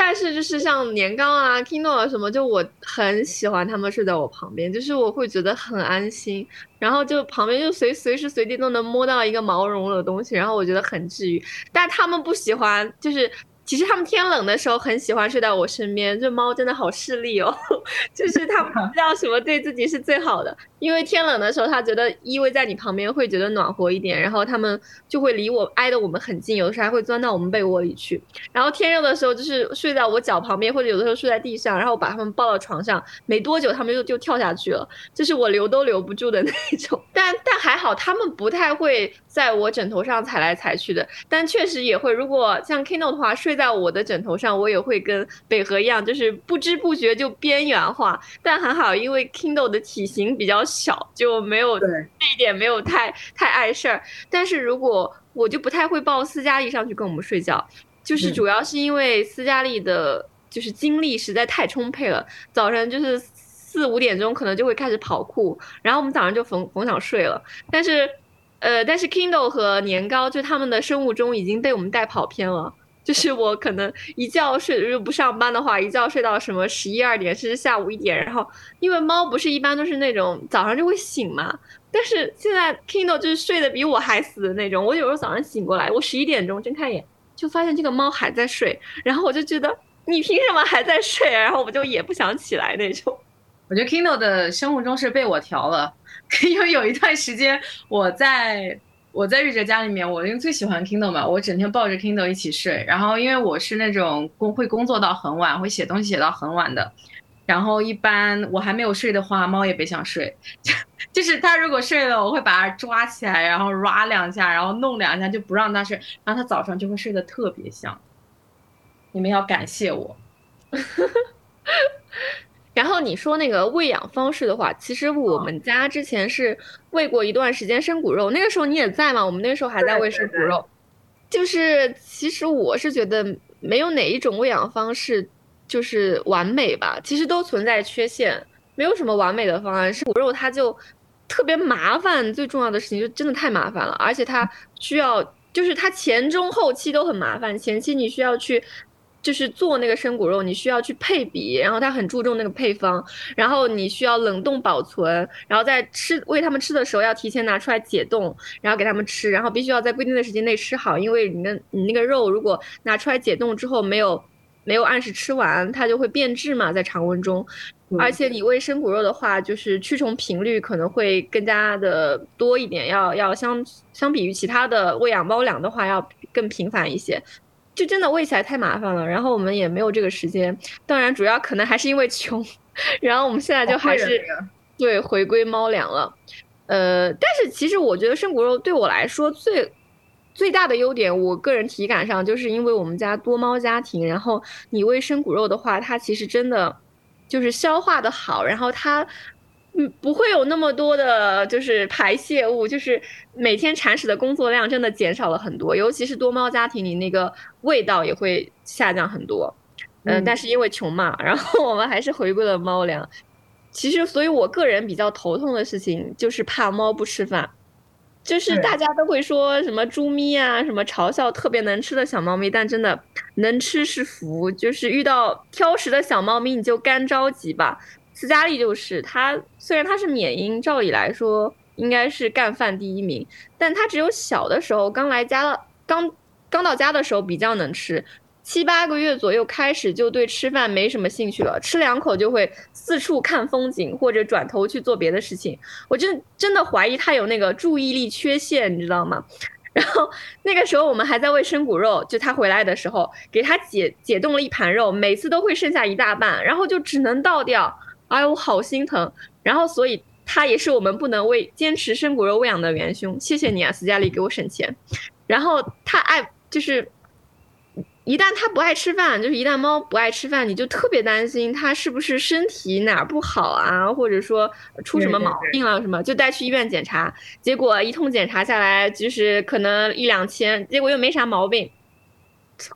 但是就是像年糕啊、Kino 啊什么，就我很喜欢他们睡在我旁边，就是我会觉得很安心，然后就旁边就随随时随地都能摸到一个毛茸茸的东西，然后我觉得很治愈。但他们不喜欢，就是。其实他们天冷的时候很喜欢睡在我身边，这猫真的好势利哦，*laughs* 就是它不知 *laughs* 道什么对自己是最好的，因为天冷的时候它觉得依偎在你旁边会觉得暖和一点，然后它们就会离我挨得我们很近，有的时候还会钻到我们被窝里去。然后天热的时候就是睡在我脚旁边，或者有的时候睡在地上，然后把它们抱到床上，没多久它们就就跳下去了，就是我留都留不住的那种。*laughs* 但但还好，它们不太会在我枕头上踩来踩去的，但确实也会，如果像 Kino 的话睡。在我的枕头上，我也会跟北河一样，就是不知不觉就边缘化。但还好，因为 Kindle 的体型比较小，就没有这一点没有太太碍事儿。但是如果我就不太会抱斯嘉丽上去跟我们睡觉，就是主要是因为斯嘉丽的，就是精力实在太充沛了。早晨就是四五点钟可能就会开始跑酷，然后我们早上就逢逢想睡了。但是，呃，但是 Kindle 和年糕就他们的生物钟已经被我们带跑偏了。就是我可能一觉睡，如果不上班的话，一觉睡到什么十一二点，甚至下午一点。然后，因为猫不是一般都是那种早上就会醒嘛，但是现在 Kindle 就是睡得比我还死的那种。我有时候早上醒过来，我十一点钟睁开眼，就发现这个猫还在睡，然后我就觉得你凭什么还在睡？然后我就也不想起来那种。我觉得 Kindle 的生物钟是被我调了，*laughs* 因为有一段时间我在。我在玉哲家里面，我因为最喜欢 Kindle 嘛，我整天抱着 Kindle 一起睡。然后因为我是那种工会工作到很晚，会写东西写到很晚的。然后一般我还没有睡的话，猫也别想睡。*laughs* 就是它如果睡了，我会把它抓起来，然后 ra 两下，然后弄两下，就不让它睡。然后它早上就会睡得特别香。你们要感谢我。*laughs* 然后你说那个喂养方式的话，其实我们家之前是喂过一段时间生骨肉，那个时候你也在嘛？我们那时候还在喂生骨肉。就是其实我是觉得没有哪一种喂养方式就是完美吧，其实都存在缺陷，没有什么完美的方案。生骨肉它就特别麻烦，最重要的事情就真的太麻烦了，而且它需要就是它前中后期都很麻烦，前期你需要去。就是做那个生骨肉，你需要去配比，然后他很注重那个配方，然后你需要冷冻保存，然后在吃喂他们吃的时候要提前拿出来解冻，然后给他们吃，然后必须要在规定的时间内吃好，因为你的你那个肉如果拿出来解冻之后没有没有按时吃完，它就会变质嘛，在常温中，而且你喂生骨肉的话，就是驱虫频率可能会更加的多一点，要要相相比于其他的喂养猫粮的话要更频繁一些。就真的喂起来太麻烦了，然后我们也没有这个时间。当然，主要可能还是因为穷。*laughs* 然后我们现在就还是对回归猫粮了。呃，但是其实我觉得生骨肉对我来说最最大的优点，我个人体感上就是因为我们家多猫家庭，然后你喂生骨肉的话，它其实真的就是消化的好，然后它。嗯，不会有那么多的，就是排泄物，就是每天铲屎的工作量真的减少了很多，尤其是多猫家庭里那个味道也会下降很多。嗯，但是因为穷嘛，然后我们还是回归了猫粮。其实，所以我个人比较头痛的事情就是怕猫不吃饭，就是大家都会说什么猪咪啊，什么嘲笑特别能吃的小猫咪，但真的能吃是福，就是遇到挑食的小猫咪你就干着急吧。斯嘉丽就是它，虽然它是缅因，照理来说应该是干饭第一名，但它只有小的时候刚来家了，刚刚到家的时候比较能吃，七八个月左右开始就对吃饭没什么兴趣了，吃两口就会四处看风景或者转头去做别的事情。我真真的怀疑它有那个注意力缺陷，你知道吗？*laughs* 然后那个时候我们还在喂生骨肉，就它回来的时候给它解解冻了一盘肉，每次都会剩下一大半，然后就只能倒掉。哎呦，我好心疼。然后所以它也是我们不能喂坚持生骨肉喂养的元凶。谢谢你啊，斯嘉丽给我省钱。然后它爱就是。一旦它不爱吃饭，就是一旦猫不爱吃饭，你就特别担心它是不是身体哪儿不好啊，或者说出什么毛病了什么，就带去医院检查。结果一通检查下来，就是可能一两千，结果又没啥毛病，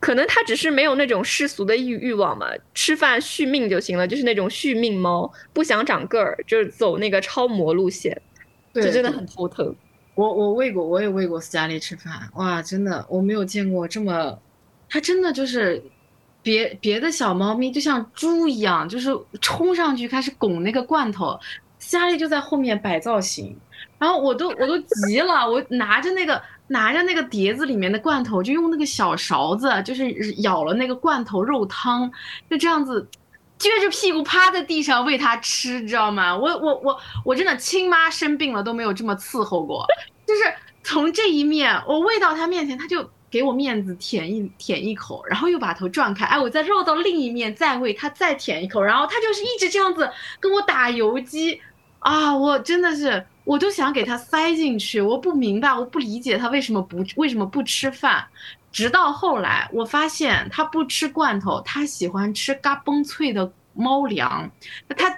可能它只是没有那种世俗的欲欲望嘛，吃饭续命就行了，就是那种续命猫，不想长个儿，就是走那个超模路线，就真的很头疼。我我喂过，我也喂过斯嘉丽吃饭，哇，真的我没有见过这么。它真的就是，别别的小猫咪就像猪一样，就是冲上去开始拱那个罐头，斯嘉丽就在后面摆造型，然后我都我都急了，我拿着那个拿着那个碟子里面的罐头，就用那个小勺子，就是舀了那个罐头肉汤，就这样子撅着屁股趴在地上喂它吃，知道吗？我我我我真的亲妈生病了都没有这么伺候过，就是从这一面我喂到它面前，它就。给我面子舔一舔一口，然后又把头转开，哎，我再绕到另一面再喂它，再舔一口，然后它就是一直这样子跟我打游击，啊，我真的是，我就想给它塞进去，我不明白，我不理解它为什么不为什么不吃饭，直到后来我发现它不吃罐头，它喜欢吃嘎嘣脆的猫粮，它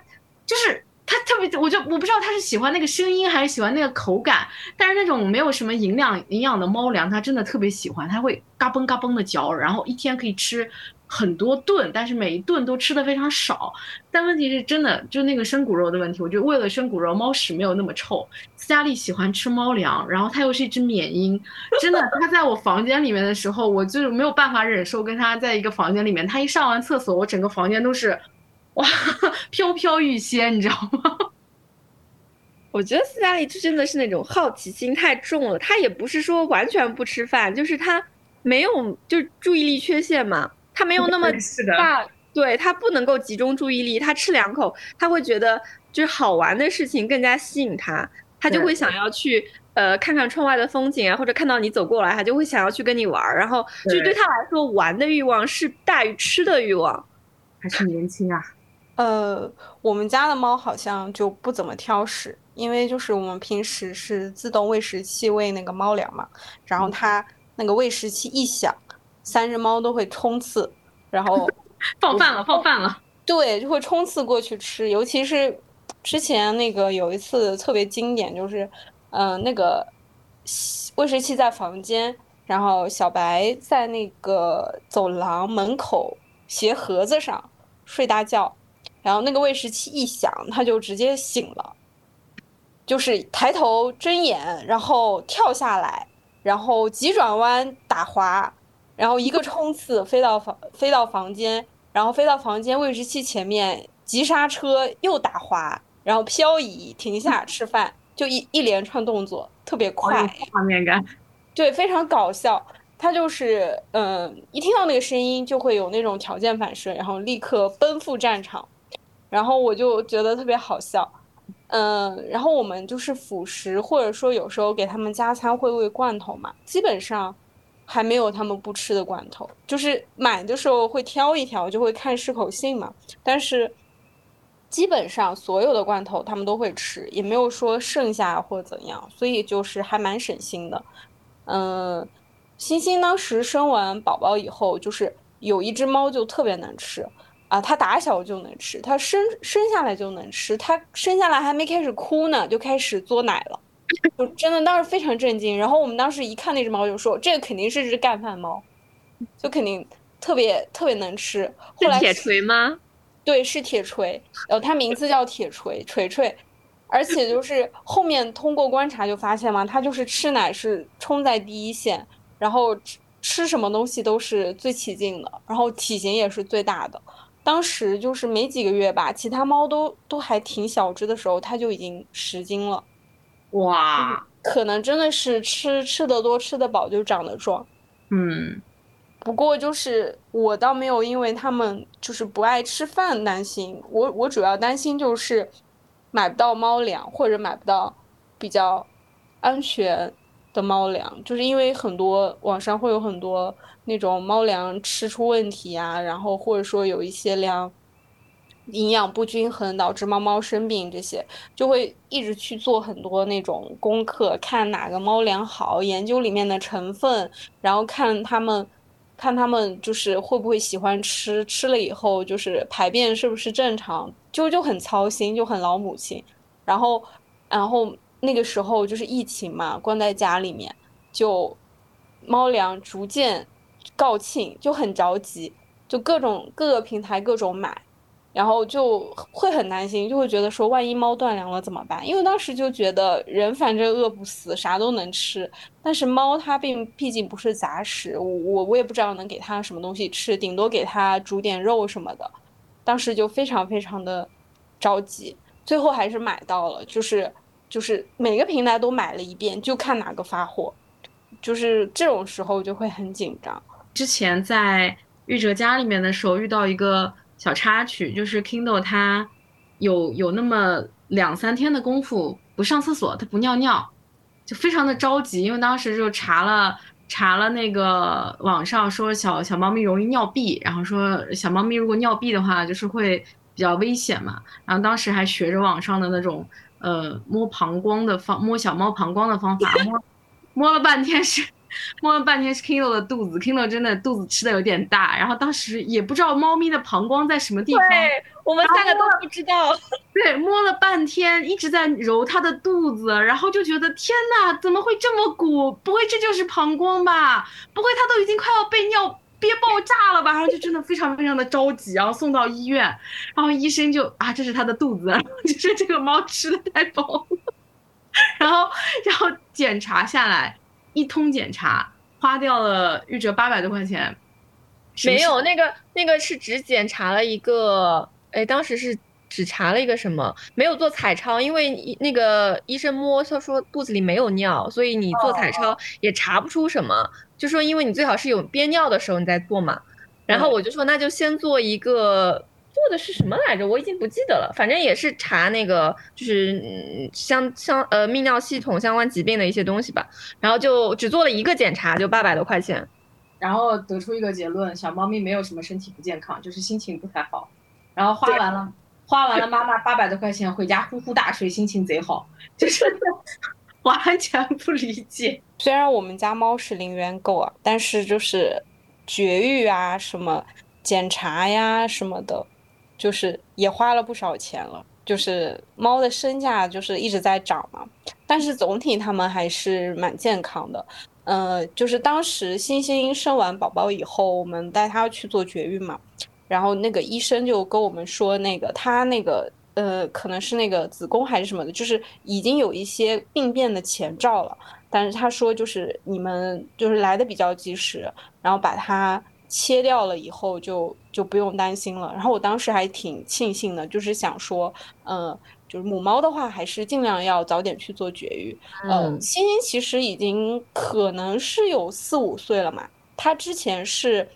就是。他特别，我就我不知道他是喜欢那个声音还是喜欢那个口感，但是那种没有什么营养营养的猫粮，他真的特别喜欢，他会嘎嘣嘎嘣的嚼，然后一天可以吃很多顿，但是每一顿都吃的非常少。但问题是真的，就那个生骨肉的问题，我觉得为了生骨肉，猫屎没有那么臭。斯嘉丽喜欢吃猫粮，然后它又是一只缅因，真的，它在我房间里面的时候，我就没有办法忍受跟它在一个房间里面。它一上完厕所，我整个房间都是。哇，*laughs* 飘飘欲仙，你知道吗？*laughs* 我觉得斯嘉丽就真的是那种好奇心太重了。它也不是说完全不吃饭，就是它没有就是注意力缺陷嘛，他没有那么大，对他不能够集中注意力。他吃两口，他会觉得就是好玩的事情更加吸引他，他就会想要去呃看看窗外的风景啊，或者看到你走过来，他就会想要去跟你玩。然后就对他来说，玩的欲望是大于吃的欲望。*laughs* 还是年轻啊。*laughs* 呃，我们家的猫好像就不怎么挑食，因为就是我们平时是自动喂食器喂那个猫粮嘛，然后它那个喂食器一响，三只猫都会冲刺，然后 *laughs* 放饭了，放饭了，对，就会冲刺过去吃。尤其是之前那个有一次特别经典，就是嗯，那个喂食器在房间，然后小白在那个走廊门口鞋盒子上睡大觉。然后那个喂食器一响，它就直接醒了，就是抬头睁眼，然后跳下来，然后急转弯打滑，然后一个 *laughs* 冲刺飞到房飞到房间，然后飞到房间喂食器前面急刹车又打滑，然后漂移停下吃饭，就一一连串动作特别快，画面感，对，非常搞笑。他就是嗯，一听到那个声音就会有那种条件反射，然后立刻奔赴战场。然后我就觉得特别好笑，嗯，然后我们就是辅食，或者说有时候给他们加餐会喂罐头嘛，基本上还没有他们不吃的罐头，就是买的时候会挑一挑，就会看适口性嘛。但是基本上所有的罐头他们都会吃，也没有说剩下或怎样，所以就是还蛮省心的。嗯，星星当时生完宝宝以后，就是有一只猫就特别能吃。啊，它打小就能吃，它生生下来就能吃，它生下来还没开始哭呢，就开始嘬奶了，*laughs* 就真的当时非常震惊。然后我们当时一看那只猫，就说这个肯定是只干饭猫，就肯定特别特别能吃。后来铁锤吗？对，是铁锤。呃，它名字叫铁锤锤锤，而且就是后面通过观察就发现嘛，它就是吃奶是冲在第一线，然后吃吃什么东西都是最起劲的，然后体型也是最大的。当时就是没几个月吧，其他猫都都还挺小只的时候，它就已经十斤了，哇！可能真的是吃吃得多、吃得饱就长得壮。嗯，不过就是我倒没有因为他们就是不爱吃饭担心，我我主要担心就是买不到猫粮或者买不到比较安全的猫粮，就是因为很多网上会有很多。那种猫粮吃出问题啊，然后或者说有一些粮营养不均衡导致猫猫生病这些，就会一直去做很多那种功课，看哪个猫粮好，研究里面的成分，然后看它们，看它们就是会不会喜欢吃，吃了以后就是排便是不是正常，就就很操心，就很老母亲。然后，然后那个时候就是疫情嘛，关在家里面，就猫粮逐渐告罄，就很着急，就各种各个平台各种买。然后就会很担心，就会觉得说，万一猫断粮了怎么办？因为当时就觉得人反正饿不死，啥都能吃，但是猫它并毕竟不是杂食，我我我也不知道能给它什么东西吃，顶多给它煮点肉什么的。当时就非常非常的着急，最后还是买到了，就是就是每个平台都买了一遍，就看哪个发货，就是这种时候就会很紧张。之前在玉哲家里面的时候遇到一个。小插曲就是 Kindle 它有有那么两三天的功夫不上厕所，它不尿尿，就非常的着急，因为当时就查了查了那个网上说小小猫咪容易尿闭，然后说小猫咪如果尿闭的话就是会比较危险嘛，然后当时还学着网上的那种呃摸膀胱的方摸小猫膀胱的方法摸摸了半天是。摸了半天是 Kindle 的肚子，Kindle 真的肚子吃的有点大，然后当时也不知道猫咪的膀胱在什么地方，对我们三个都不知道。*laughs* 对，摸了半天一直在揉它的肚子，然后就觉得天呐，怎么会这么鼓？不会这就是膀胱吧？不会它都已经快要被尿憋爆炸了吧？然后就真的非常非常的着急，然后送到医院，然后医生就啊，这是它的肚子，*laughs* 就是这个猫吃的太饱了，*laughs* 然后然后检查下来。一通检查花掉了玉哲八百多块钱，没有那个那个是只检查了一个，哎，当时是只查了一个什么，没有做彩超，因为那个医生摸他说肚子里没有尿，所以你做彩超也查不出什么，就说因为你最好是有憋尿的时候你再做嘛，然后我就说那就先做一个。做的是什么来着？我已经不记得了。反正也是查那个，就是相相呃泌尿系统相关疾病的一些东西吧。然后就只做了一个检查，就八百多块钱。然后得出一个结论：小猫咪没有什么身体不健康，就是心情不太好。然后花完了，花完了妈妈八百多块钱，回家呼呼大睡，心情贼好，就是 *laughs* 完全不理解。虽然我们家猫是零元购啊，但是就是绝育啊什么检查呀什么的。就是也花了不少钱了，就是猫的身价就是一直在涨嘛，但是总体它们还是蛮健康的。呃，就是当时星星生完宝宝以后，我们带它去做绝育嘛，然后那个医生就跟我们说，那个它那个呃可能是那个子宫还是什么的，就是已经有一些病变的前兆了，但是他说就是你们就是来的比较及时，然后把它。切掉了以后就就不用担心了。然后我当时还挺庆幸的，就是想说，嗯，就是母猫的话，还是尽量要早点去做绝育。嗯，欣欣其实已经可能是有四五岁了嘛，它之前是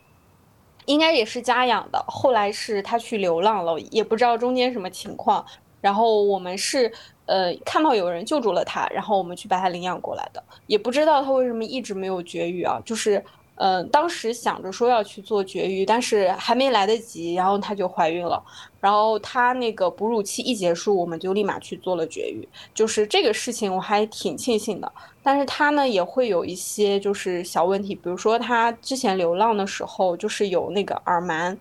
应该也是家养的，后来是它去流浪了，也不知道中间什么情况。然后我们是呃看到有人救助了它，然后我们去把它领养过来的，也不知道它为什么一直没有绝育啊，就是。嗯，当时想着说要去做绝育，但是还没来得及，然后她就怀孕了。然后她那个哺乳期一结束，我们就立马去做了绝育。就是这个事情我还挺庆幸的。但是她呢也会有一些就是小问题，比如说她之前流浪的时候就是有那个耳螨，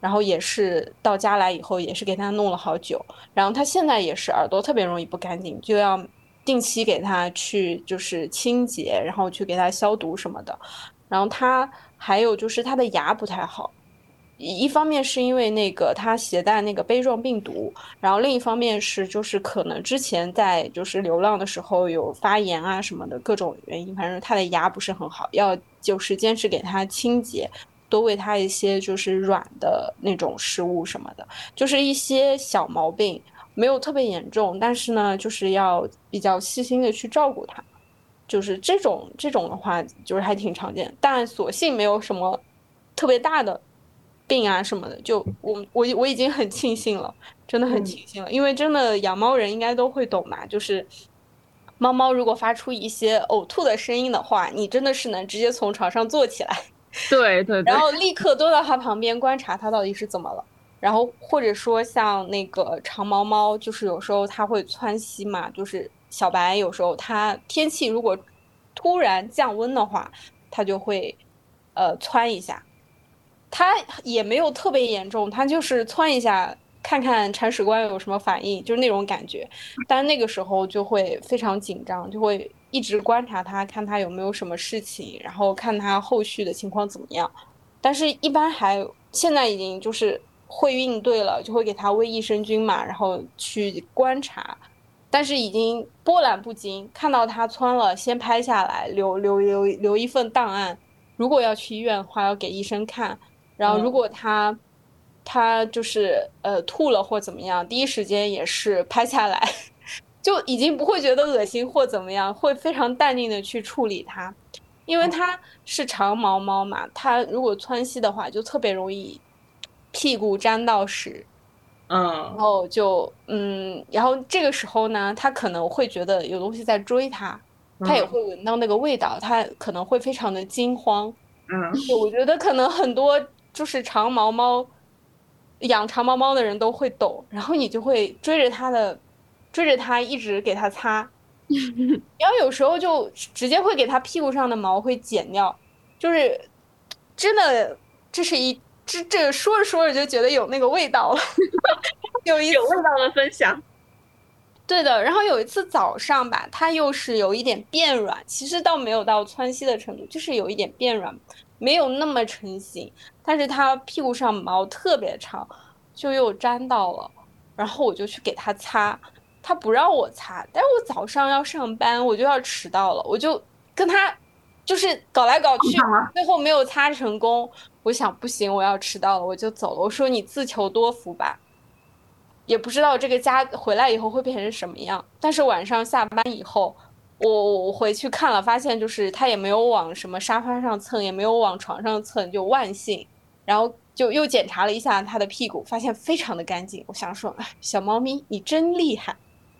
然后也是到家来以后也是给她弄了好久。然后她现在也是耳朵特别容易不干净，就要定期给她去就是清洁，然后去给她消毒什么的。然后它还有就是它的牙不太好，一方面是因为那个它携带那个杯状病毒，然后另一方面是就是可能之前在就是流浪的时候有发炎啊什么的各种原因，反正它的牙不是很好，要就是坚持给它清洁，多喂它一些就是软的那种食物什么的，就是一些小毛病，没有特别严重，但是呢就是要比较细心的去照顾它。就是这种这种的话，就是还挺常见，但所幸没有什么特别大的病啊什么的。就我我我已经很庆幸了，真的很庆幸了，因为真的养猫人应该都会懂嘛。就是猫猫如果发出一些呕吐的声音的话，你真的是能直接从床上坐起来，*laughs* 对对，然后立刻蹲到它旁边观察它到底是怎么了。然后或者说像那个长毛猫，就是有时候它会窜稀嘛，就是小白有时候它天气如果突然降温的话，它就会呃窜一下，它也没有特别严重，它就是窜一下。看看铲屎官有什么反应，就是那种感觉，但那个时候就会非常紧张，就会一直观察他，看他有没有什么事情，然后看他后续的情况怎么样。但是，一般还现在已经就是会应对了，就会给他喂益生菌嘛，然后去观察。但是已经波澜不惊，看到他窜了，先拍下来，留留留留一份档案。如果要去医院的话，要给医生看。然后，如果他。他就是呃吐了或怎么样，第一时间也是拍下来，*laughs* 就已经不会觉得恶心或怎么样，会非常淡定的去处理它，因为它是长毛猫嘛，它如果窜稀的话，就特别容易屁股沾到屎，嗯，然后就嗯，然后这个时候呢，他可能会觉得有东西在追他，他也会闻到那个味道，他可能会非常的惊慌，嗯，我觉得可能很多就是长毛猫。养长毛猫的人都会抖，然后你就会追着它的，追着它一直给它擦，*laughs* 然后有时候就直接会给它屁股上的毛会剪掉，就是真的，这是一这这说着说着就觉得有那个味道了，有一有味道的分享，对的。然后有一次早上吧，它又是有一点变软，其实倒没有到窜稀的程度，就是有一点变软。没有那么成型，但是它屁股上毛特别长，就又粘到了，然后我就去给它擦，它不让我擦，但是我早上要上班，我就要迟到了，我就跟它就是搞来搞去，最后没有擦成功。我想不行，我要迟到了，我就走了。我说你自求多福吧，也不知道这个家回来以后会变成什么样。但是晚上下班以后。我我回去看了，发现就是它也没有往什么沙发上蹭，也没有往床上蹭，就万幸。然后就又检查了一下它的屁股，发现非常的干净。我想说，哎，小猫咪你真厉害，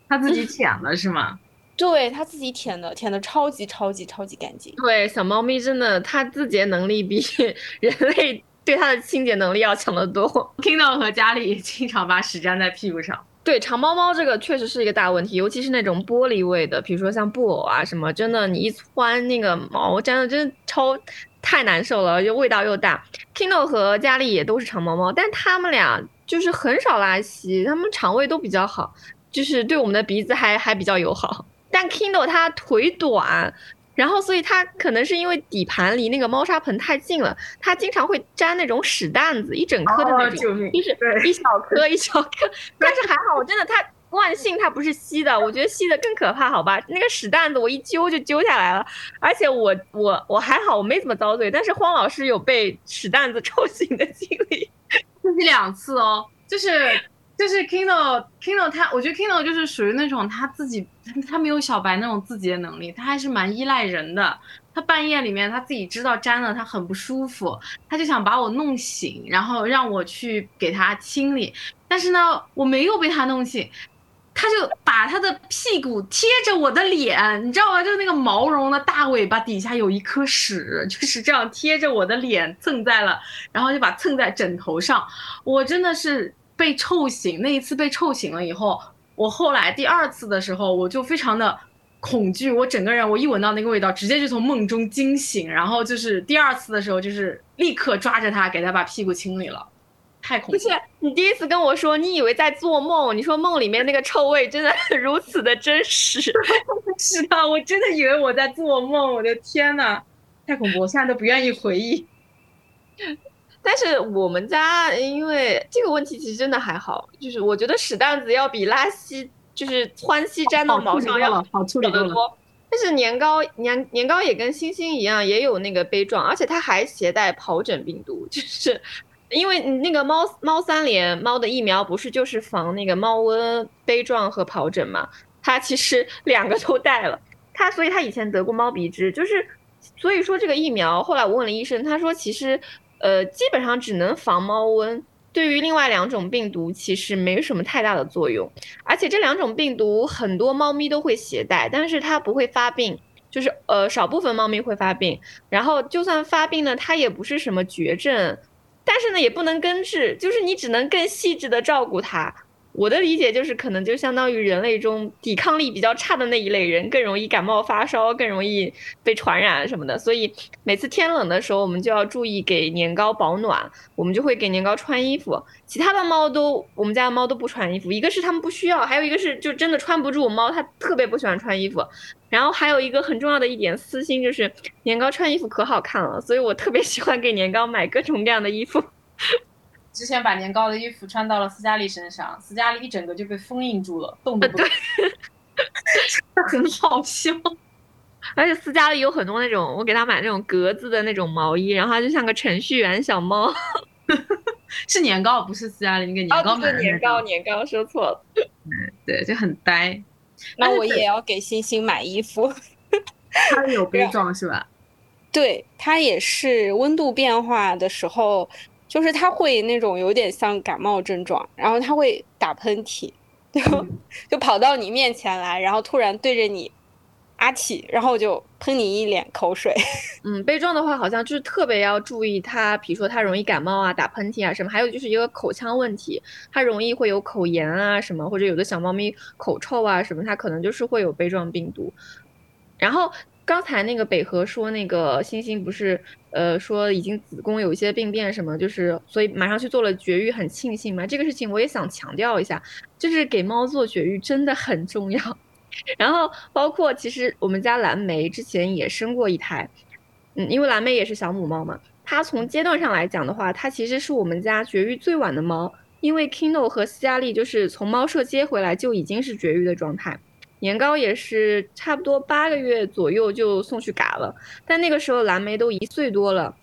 它自己舔了是吗？对，它自己舔的，舔的超级超级超级干净。对，小猫咪真的，它自洁能力比 *laughs* 人类对它的清洁能力要强得多。Kindle 和家里经常把屎粘在屁股上。对长毛猫这个确实是一个大问题，尤其是那种玻璃味的，比如说像布偶啊什么，真的你一窜那个毛粘的真的超太难受了，又味道又大。Kindle 和佳丽也都是长毛猫，但他们俩就是很少拉稀，他们肠胃都比较好，就是对我们的鼻子还还比较友好。但 Kindle 它腿短。然后，所以它可能是因为底盘离那个猫砂盆太近了，它经常会粘那种屎蛋子，一整颗的那种，就是一小颗一小颗。*laughs* 但是还好，我真的，它万幸它不是吸的，我觉得吸的更可怕，好吧？那个屎蛋子我一揪就揪下来了，而且我我我还好，我没怎么遭罪。但是荒老师有被屎蛋子 *laughs* 臭醒的经历，自己两次哦，就是。就是 Kindle，Kindle 它，我觉得 Kindle 就是属于那种他自己，他没有小白那种自洁能力，他还是蛮依赖人的。他半夜里面他自己知道粘了他很不舒服，他就想把我弄醒，然后让我去给他清理。但是呢，我没有被他弄醒，他就把他的屁股贴着我的脸，你知道吗？就是那个毛绒的大尾巴底下有一颗屎，就是这样贴着我的脸蹭在了，然后就把蹭在枕头上。我真的是。被臭醒那一次被臭醒了以后，我后来第二次的时候我就非常的恐惧，我整个人我一闻到那个味道，直接就从梦中惊醒，然后就是第二次的时候就是立刻抓着他给他把屁股清理了，太恐怖。不是你第一次跟我说，你以为在做梦，你说梦里面那个臭味真的如此的真实，*laughs* 是的，我真的以为我在做梦，我的天呐，太恐怖，我现在都不愿意回忆。但是我们家因为这个问题其实真的还好，就是我觉得屎蛋子要比拉稀，就是窜稀粘到毛上要好处理多。但是年糕年年糕也跟星星一样，也有那个杯状，而且它还携带疱疹病毒，就是因为那个猫猫三联猫的疫苗不是就是防那个猫瘟、杯状和疱疹嘛？它其实两个都带了，它所以它以前得过猫鼻支，就是所以说这个疫苗后来我问了医生，他说其实。呃，基本上只能防猫瘟，对于另外两种病毒其实没什么太大的作用。而且这两种病毒很多猫咪都会携带，但是它不会发病，就是呃少部分猫咪会发病。然后就算发病呢，它也不是什么绝症。但是呢也不能根治，就是你只能更细致的照顾它。我的理解就是，可能就相当于人类中抵抗力比较差的那一类人，更容易感冒发烧，更容易被传染什么的。所以每次天冷的时候，我们就要注意给年糕保暖，我们就会给年糕穿衣服。其他的猫都，我们家的猫都不穿衣服，一个是它们不需要，还有一个是就真的穿不住。猫它特别不喜欢穿衣服。然后还有一个很重要的一点私心就是年糕穿衣服可好看了，所以我特别喜欢给年糕买各种各样的衣服。之前把年糕的衣服穿到了斯嘉丽身上，斯嘉丽一整个就被封印住了，动都不动，*laughs* 很好笑。而且斯嘉丽有很多那种，我给她买那种格子的那种毛衣，然后她就像个程序员小猫。*laughs* 是年糕，不是斯嘉丽你给年糕。对年糕，年糕说错了。嗯，*laughs* 对，就很呆。那我也要给星星买衣服。它有悲壮是吧？对，它也是温度变化的时候。就是他会那种有点像感冒症状，然后他会打喷嚏，就 *laughs* 就跑到你面前来，然后突然对着你阿嚏，然后就喷你一脸口水。*laughs* 嗯，悲壮的话好像就是特别要注意他，比如说他容易感冒啊、打喷嚏啊什么，还有就是一个口腔问题，它容易会有口炎啊什么，或者有的小猫咪口臭啊什么，它可能就是会有杯状病毒，然后。刚才那个北河说那个星星不是，呃，说已经子宫有一些病变什么，就是所以马上去做了绝育，很庆幸嘛。这个事情我也想强调一下，就是给猫做绝育真的很重要。*laughs* 然后包括其实我们家蓝莓之前也生过一胎，嗯，因为蓝莓也是小母猫嘛，它从阶段上来讲的话，它其实是我们家绝育最晚的猫，因为 Kindo 和斯嘉丽就是从猫舍接回来就已经是绝育的状态。年糕也是差不多八个月左右就送去嘎了，但那个时候蓝莓都一岁多了，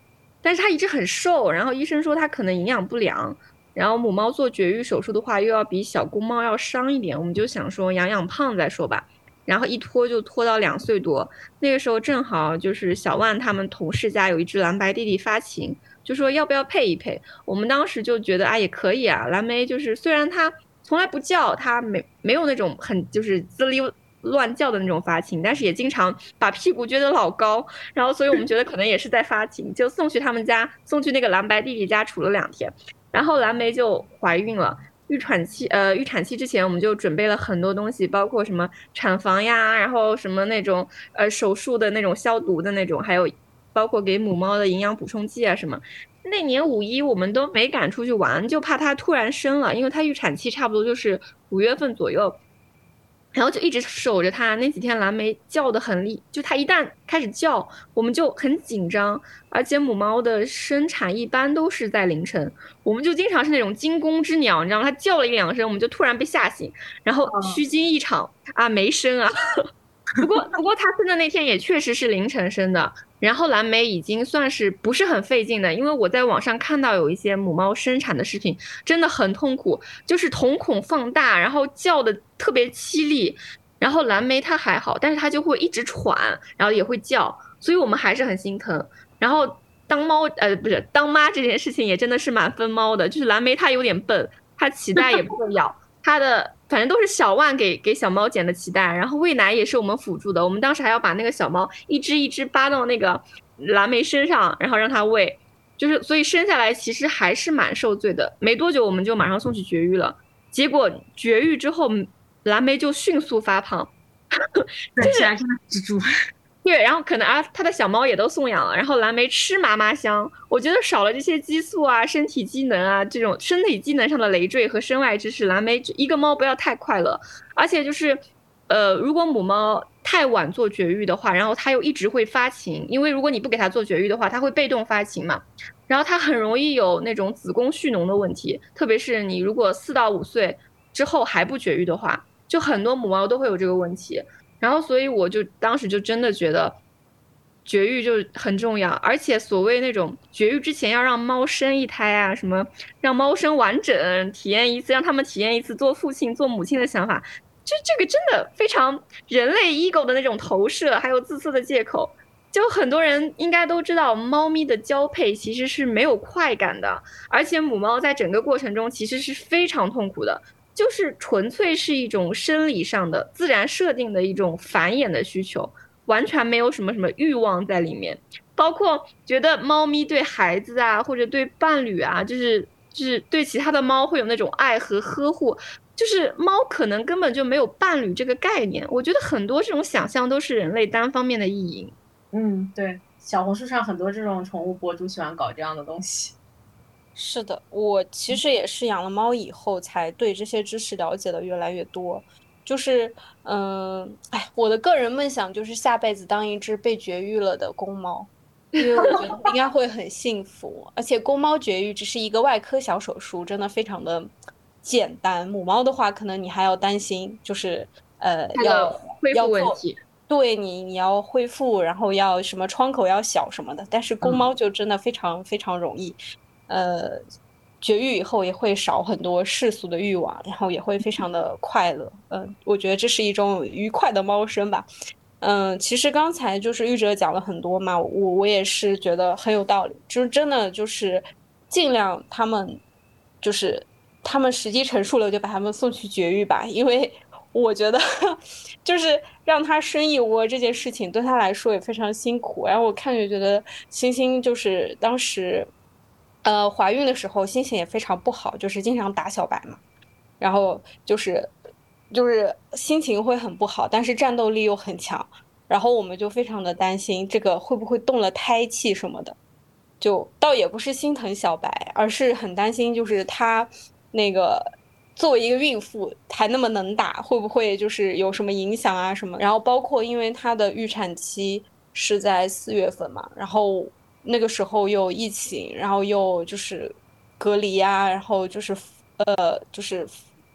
但是它一直很瘦，然后医生说它可能营养不良，然后母猫做绝育手术的话又要比小公猫要伤一点，我们就想说养养胖再说吧，然后一拖就拖到两岁多，那个时候正好就是小万他们同事家有一只蓝白弟弟发情，就说要不要配一配，我们当时就觉得啊也可以啊，蓝莓就是虽然它。从来不叫，它没没有那种很就是滋溜乱叫的那种发情，但是也经常把屁股撅得老高，然后所以我们觉得可能也是在发情，就送去他们家，送去那个蓝白弟弟家处了两天，然后蓝莓就怀孕了，预产期呃预产期之前我们就准备了很多东西，包括什么产房呀，然后什么那种呃手术的那种消毒的那种，还有包括给母猫的营养补充剂啊什么。那年五一我们都没敢出去玩，就怕它突然生了，因为它预产期差不多就是五月份左右，然后就一直守着它。那几天蓝莓叫的很厉，就它一旦开始叫，我们就很紧张。而且母猫的生产一般都是在凌晨，我们就经常是那种惊弓之鸟，你知道吗？它叫了一两声，我们就突然被吓醒，然后虚惊一场啊，没生啊。*laughs* 不过不过它生的那天也确实是凌晨生的。然后蓝莓已经算是不是很费劲的，因为我在网上看到有一些母猫生产的视频，真的很痛苦，就是瞳孔放大，然后叫的特别凄厉。然后蓝莓它还好，但是它就会一直喘，然后也会叫，所以我们还是很心疼。然后当猫呃不是当妈这件事情也真的是蛮分猫的，就是蓝莓它有点笨，它脐带也不会咬，它的。反正都是小万给给小猫剪的脐带，然后喂奶也是我们辅助的。我们当时还要把那个小猫一只一只扒到那个蓝莓身上，然后让它喂，就是所以生下来其实还是蛮受罪的。没多久我们就马上送去绝育了，结果绝育之后蓝莓就迅速发胖，*laughs* 对，起来真的蜘蛛。对，然后可能啊，他的小猫也都送养了，然后蓝莓吃嘛嘛香。我觉得少了这些激素啊、身体机能啊这种身体机能上的累赘和身外之事，蓝莓一个猫不要太快乐。而且就是，呃，如果母猫太晚做绝育的话，然后它又一直会发情，因为如果你不给它做绝育的话，它会被动发情嘛，然后它很容易有那种子宫蓄脓的问题。特别是你如果四到五岁之后还不绝育的话，就很多母猫都会有这个问题。然后，所以我就当时就真的觉得，绝育就很重要，而且所谓那种绝育之前要让猫生一胎啊，什么让猫生完整，体验一次，让他们体验一次做父亲、做母亲的想法，就这个真的非常人类 ego 的那种投射，还有自私的借口。就很多人应该都知道，猫咪的交配其实是没有快感的，而且母猫在整个过程中其实是非常痛苦的。就是纯粹是一种生理上的自然设定的一种繁衍的需求，完全没有什么什么欲望在里面，包括觉得猫咪对孩子啊，或者对伴侣啊，就是就是对其他的猫会有那种爱和呵护，就是猫可能根本就没有伴侣这个概念。我觉得很多这种想象都是人类单方面的意淫。嗯，对，小红书上很多这种宠物博主喜欢搞这样的东西。是的，我其实也是养了猫以后，才对这些知识了解的越来越多。就是，嗯，哎，我的个人梦想就是下辈子当一只被绝育了的公猫，因为我觉得应该会很幸福。而且公猫绝育只是一个外科小手术，真的非常的简单。母猫的话，可能你还要担心，就是呃，要恢复问题。对你，你要恢复，然后要什么窗口要小什么的。但是公猫就真的非常非常容易。呃，绝育以后也会少很多世俗的欲望，然后也会非常的快乐。嗯，我觉得这是一种愉快的猫生吧。嗯，其实刚才就是玉哲讲了很多嘛，我我也是觉得很有道理，就是真的就是尽量他们就是他们时机成熟了就把他们送去绝育吧，因为我觉得 *laughs* 就是让他生一窝这件事情对他来说也非常辛苦。然后我看就觉得星星就是当时。呃，怀孕的时候心情也非常不好，就是经常打小白嘛，然后就是就是心情会很不好，但是战斗力又很强，然后我们就非常的担心这个会不会动了胎气什么的，就倒也不是心疼小白，而是很担心就是她那个作为一个孕妇还那么能打，会不会就是有什么影响啊什么？然后包括因为她的预产期是在四月份嘛，然后。那个时候又疫情，然后又就是隔离呀，然后就是呃，就是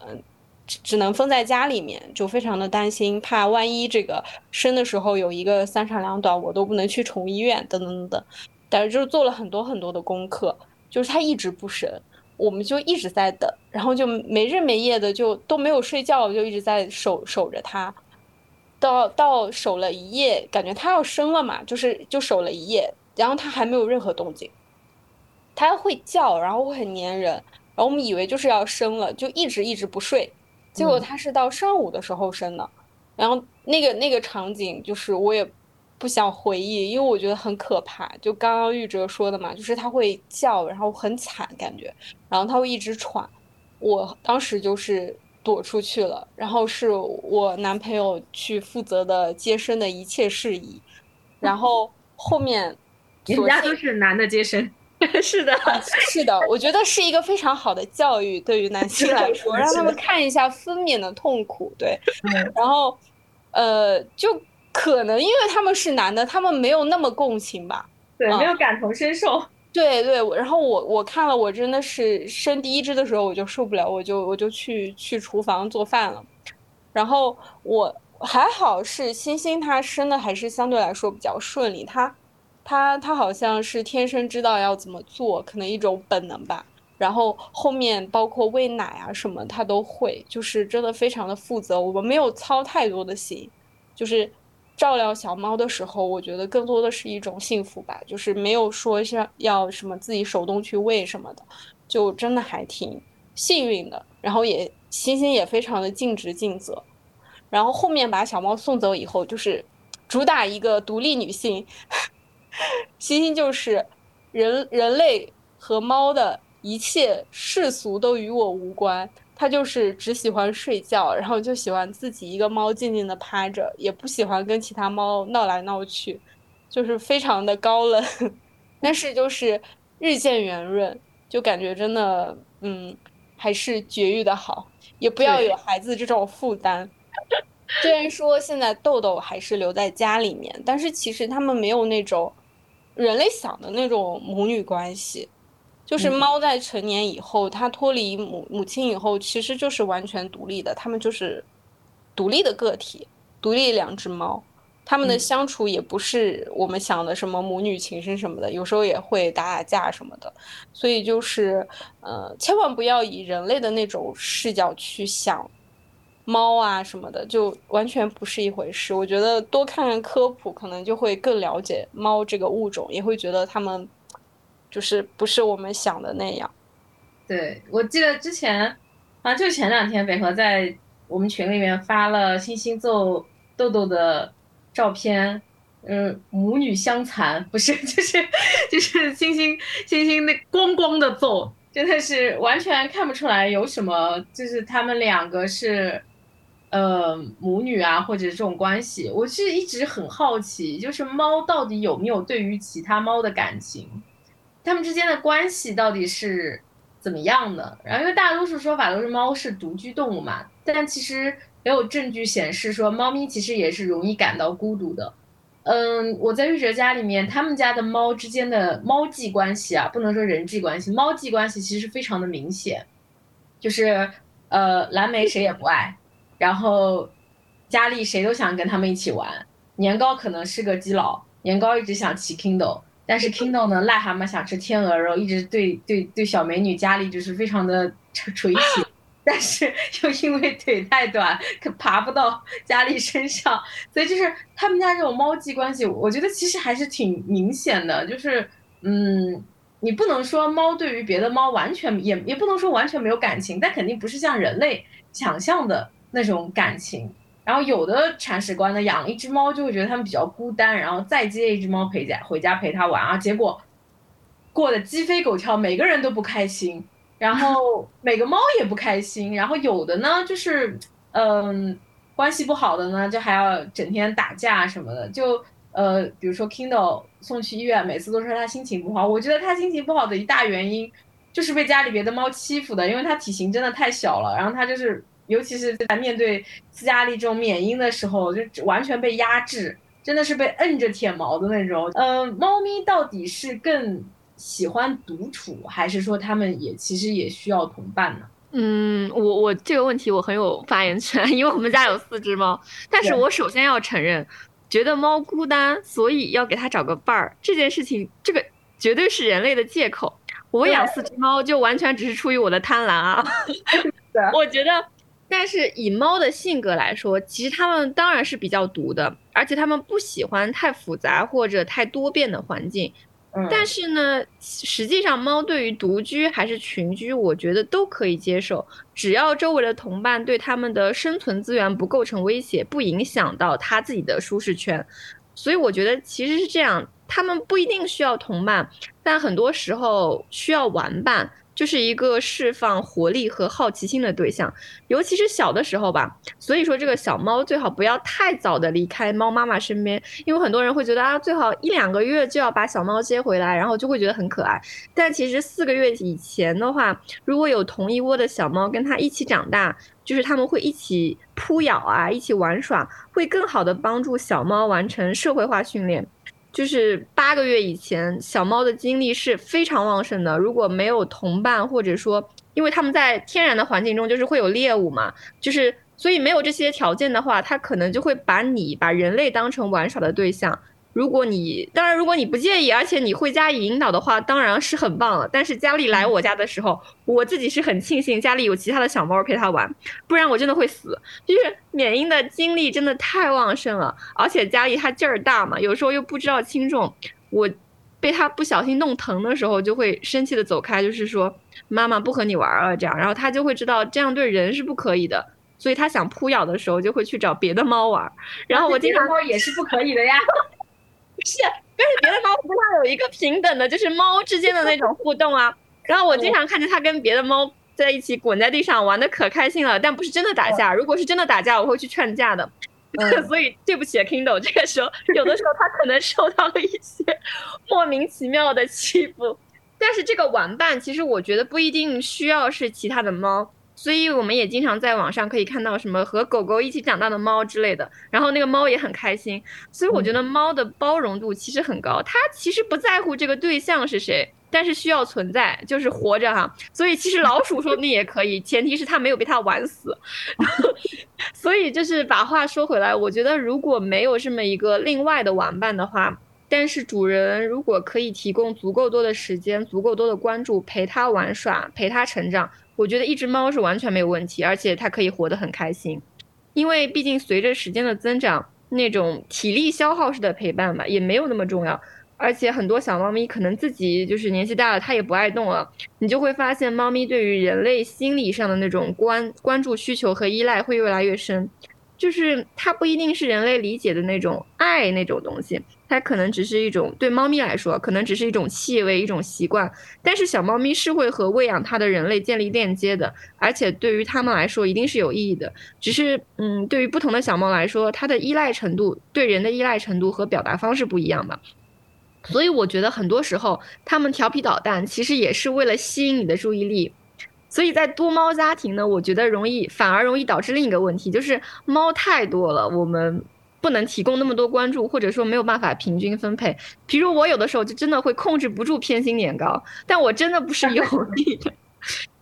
嗯，只能封在家里面，就非常的担心，怕万一这个生的时候有一个三长两短，我都不能去宠物医院，等等等等。但是就是做了很多很多的功课，就是他一直不生，我们就一直在等，然后就没日没夜的就都没有睡觉，就一直在守守着它，到到守了一夜，感觉它要生了嘛，就是就守了一夜。然后它还没有任何动静，它会叫，然后会很粘人，然后我们以为就是要生了，就一直一直不睡，结果它是到上午的时候生的，然后那个那个场景就是我也不想回忆，因为我觉得很可怕。就刚刚玉哲说的嘛，就是它会叫，然后很惨感觉，然后它会一直喘，我当时就是躲出去了，然后是我男朋友去负责的接生的一切事宜，然后后面。人家都是男的接生，*laughs* 是的，*laughs* 是的，我觉得是一个非常好的教育，对于男性来说，让他们看一下分娩的痛苦，对，然后，呃，就可能因为他们是男的，他们没有那么共情吧，对，没有感同身受，*laughs* 对对，然后我我看了，我真的是生第一只的时候我就受不了，我就我就去去厨房做饭了，然后我还好是星星，她生的还是相对来说比较顺利，她。他他好像是天生知道要怎么做，可能一种本能吧。然后后面包括喂奶啊什么，他都会，就是真的非常的负责。我们没有操太多的心，就是照料小猫的时候，我觉得更多的是一种幸福吧，就是没有说像要什么自己手动去喂什么的，就真的还挺幸运的。然后也星星也非常的尽职尽责。然后后面把小猫送走以后，就是主打一个独立女性。星星就是人，人类和猫的一切世俗都与我无关。它就是只喜欢睡觉，然后就喜欢自己一个猫静静的趴着，也不喜欢跟其他猫闹来闹去，就是非常的高冷。*laughs* 但是就是日渐圆润，就感觉真的，嗯，还是绝育的好，也不要有孩子这种负担。*laughs* 虽然说现在豆豆还是留在家里面，但是其实他们没有那种。人类想的那种母女关系，就是猫在成年以后，它脱离母母亲以后，其实就是完全独立的，它们就是独立的个体，独立两只猫，它们的相处也不是我们想的什么母女情深什么的，有时候也会打打架什么的，所以就是呃，千万不要以人类的那种视角去想。猫啊什么的，就完全不是一回事。我觉得多看看科普，可能就会更了解猫这个物种，也会觉得它们就是不是我们想的那样。对，我记得之前啊，就前两天北河在我们群里面发了星星揍豆豆的照片，嗯，母女相残，不是，*laughs* 就是就是星星星星那光光的揍，真的是完全看不出来有什么，就是他们两个是。呃，母女啊，或者这种关系，我是一直很好奇，就是猫到底有没有对于其他猫的感情，它们之间的关系到底是怎么样的？然后，因为大多数说法都是猫是独居动物嘛，但其实没有证据显示说猫咪其实也是容易感到孤独的。嗯，我在玉哲家里面，他们家的猫之间的猫际关系啊，不能说人际关系，猫际关系其实非常的明显，就是呃，蓝莓谁也不爱。然后，佳丽谁都想跟他们一起玩。年糕可能是个基佬，年糕一直想骑 Kindle，但是 Kindle 呢，癞蛤蟆想吃天鹅肉，一直对对对小美女佳丽就是非常的垂涎，*laughs* 但是又因为腿太短，可爬不到佳丽身上，所以就是他们家这种猫际关系，我觉得其实还是挺明显的，就是嗯，你不能说猫对于别的猫完全也也不能说完全没有感情，但肯定不是像人类想象的。那种感情，然后有的铲屎官呢养了一只猫，就会觉得他们比较孤单，然后再接一只猫陪家回家陪他玩啊，结果过得鸡飞狗跳，每个人都不开心，然后 *laughs* 每个猫也不开心，然后有的呢就是嗯关系不好的呢，就还要整天打架什么的，就呃比如说 Kindle 送去医院，每次都说他心情不好，我觉得他心情不好的一大原因就是被家里别的猫欺负的，因为他体型真的太小了，然后他就是。尤其是在面对斯嘉丽这种缅因的时候，就完全被压制，真的是被摁着舔毛的那种。嗯，猫咪到底是更喜欢独处，还是说它们也其实也需要同伴呢？嗯，我我这个问题我很有发言权，*laughs* 因为我们家有四只猫。但是我首先要承认，觉得猫孤单，所以要给它找个伴儿，这件事情，这个绝对是人类的借口。我养四只猫就完全只是出于我的贪婪啊！*laughs* 我觉得。但是以猫的性格来说，其实它们当然是比较独的，而且它们不喜欢太复杂或者太多变的环境。但是呢，实际上猫对于独居还是群居，我觉得都可以接受，只要周围的同伴对它们的生存资源不构成威胁，不影响到它自己的舒适圈。所以我觉得其实是这样，它们不一定需要同伴，但很多时候需要玩伴。就是一个释放活力和好奇心的对象，尤其是小的时候吧。所以说，这个小猫最好不要太早的离开猫妈妈身边，因为很多人会觉得啊，最好一两个月就要把小猫接回来，然后就会觉得很可爱。但其实四个月以前的话，如果有同一窝的小猫跟它一起长大，就是他们会一起扑咬啊，一起玩耍，会更好的帮助小猫完成社会化训练。就是八个月以前，小猫的精力是非常旺盛的。如果没有同伴，或者说，因为它们在天然的环境中就是会有猎物嘛，就是所以没有这些条件的话，它可能就会把你把人类当成玩耍的对象。如果你当然，如果你不介意，而且你会加以引导的话，当然是很棒了。但是佳丽来我家的时候，我自己是很庆幸家里有其他的小猫陪它玩，不然我真的会死。就是缅因的精力真的太旺盛了，而且佳丽它劲儿大嘛，有时候又不知道轻重，我被它不小心弄疼的时候，就会生气的走开，就是说妈妈不和你玩了这样，然后它就会知道这样对人是不可以的，所以它想扑咬的时候就会去找别的猫玩，然后我经常猫也是不可以的呀。*laughs* 是，但是别的猫跟它有一个平等的，就是猫之间的那种互动啊。然后我经常看见它跟别的猫在一起滚在地上玩的可开心了，但不是真的打架。如果是真的打架，我会去劝架的。*laughs* 所以对不起，Kindle，这个时候有的时候它可能受到了一些 *laughs* 莫名其妙的欺负。但是这个玩伴其实我觉得不一定需要是其他的猫。所以我们也经常在网上可以看到什么和狗狗一起长大的猫之类的，然后那个猫也很开心。所以我觉得猫的包容度其实很高，它其实不在乎这个对象是谁，但是需要存在，就是活着哈。所以其实老鼠说不定也可以，前提是它没有被它玩死。*laughs* 所以就是把话说回来，我觉得如果没有这么一个另外的玩伴的话，但是主人如果可以提供足够多的时间、足够多的关注，陪它玩耍，陪它成长。我觉得一只猫是完全没有问题，而且它可以活得很开心，因为毕竟随着时间的增长，那种体力消耗式的陪伴嘛，也没有那么重要。而且很多小猫咪可能自己就是年纪大了，它也不爱动了，你就会发现猫咪对于人类心理上的那种关关注需求和依赖会越来越深。就是它不一定是人类理解的那种爱那种东西，它可能只是一种对猫咪来说，可能只是一种气味、一种习惯。但是小猫咪是会和喂养它的人类建立链接的，而且对于它们来说一定是有意义的。只是，嗯，对于不同的小猫来说，它的依赖程度、对人的依赖程度和表达方式不一样吧。所以我觉得很多时候，它们调皮捣蛋，其实也是为了吸引你的注意力。所以在多猫家庭呢，我觉得容易反而容易导致另一个问题，就是猫太多了，我们不能提供那么多关注，或者说没有办法平均分配。比如我有的时候就真的会控制不住偏心年糕，但我真的不是有 *laughs* 意的。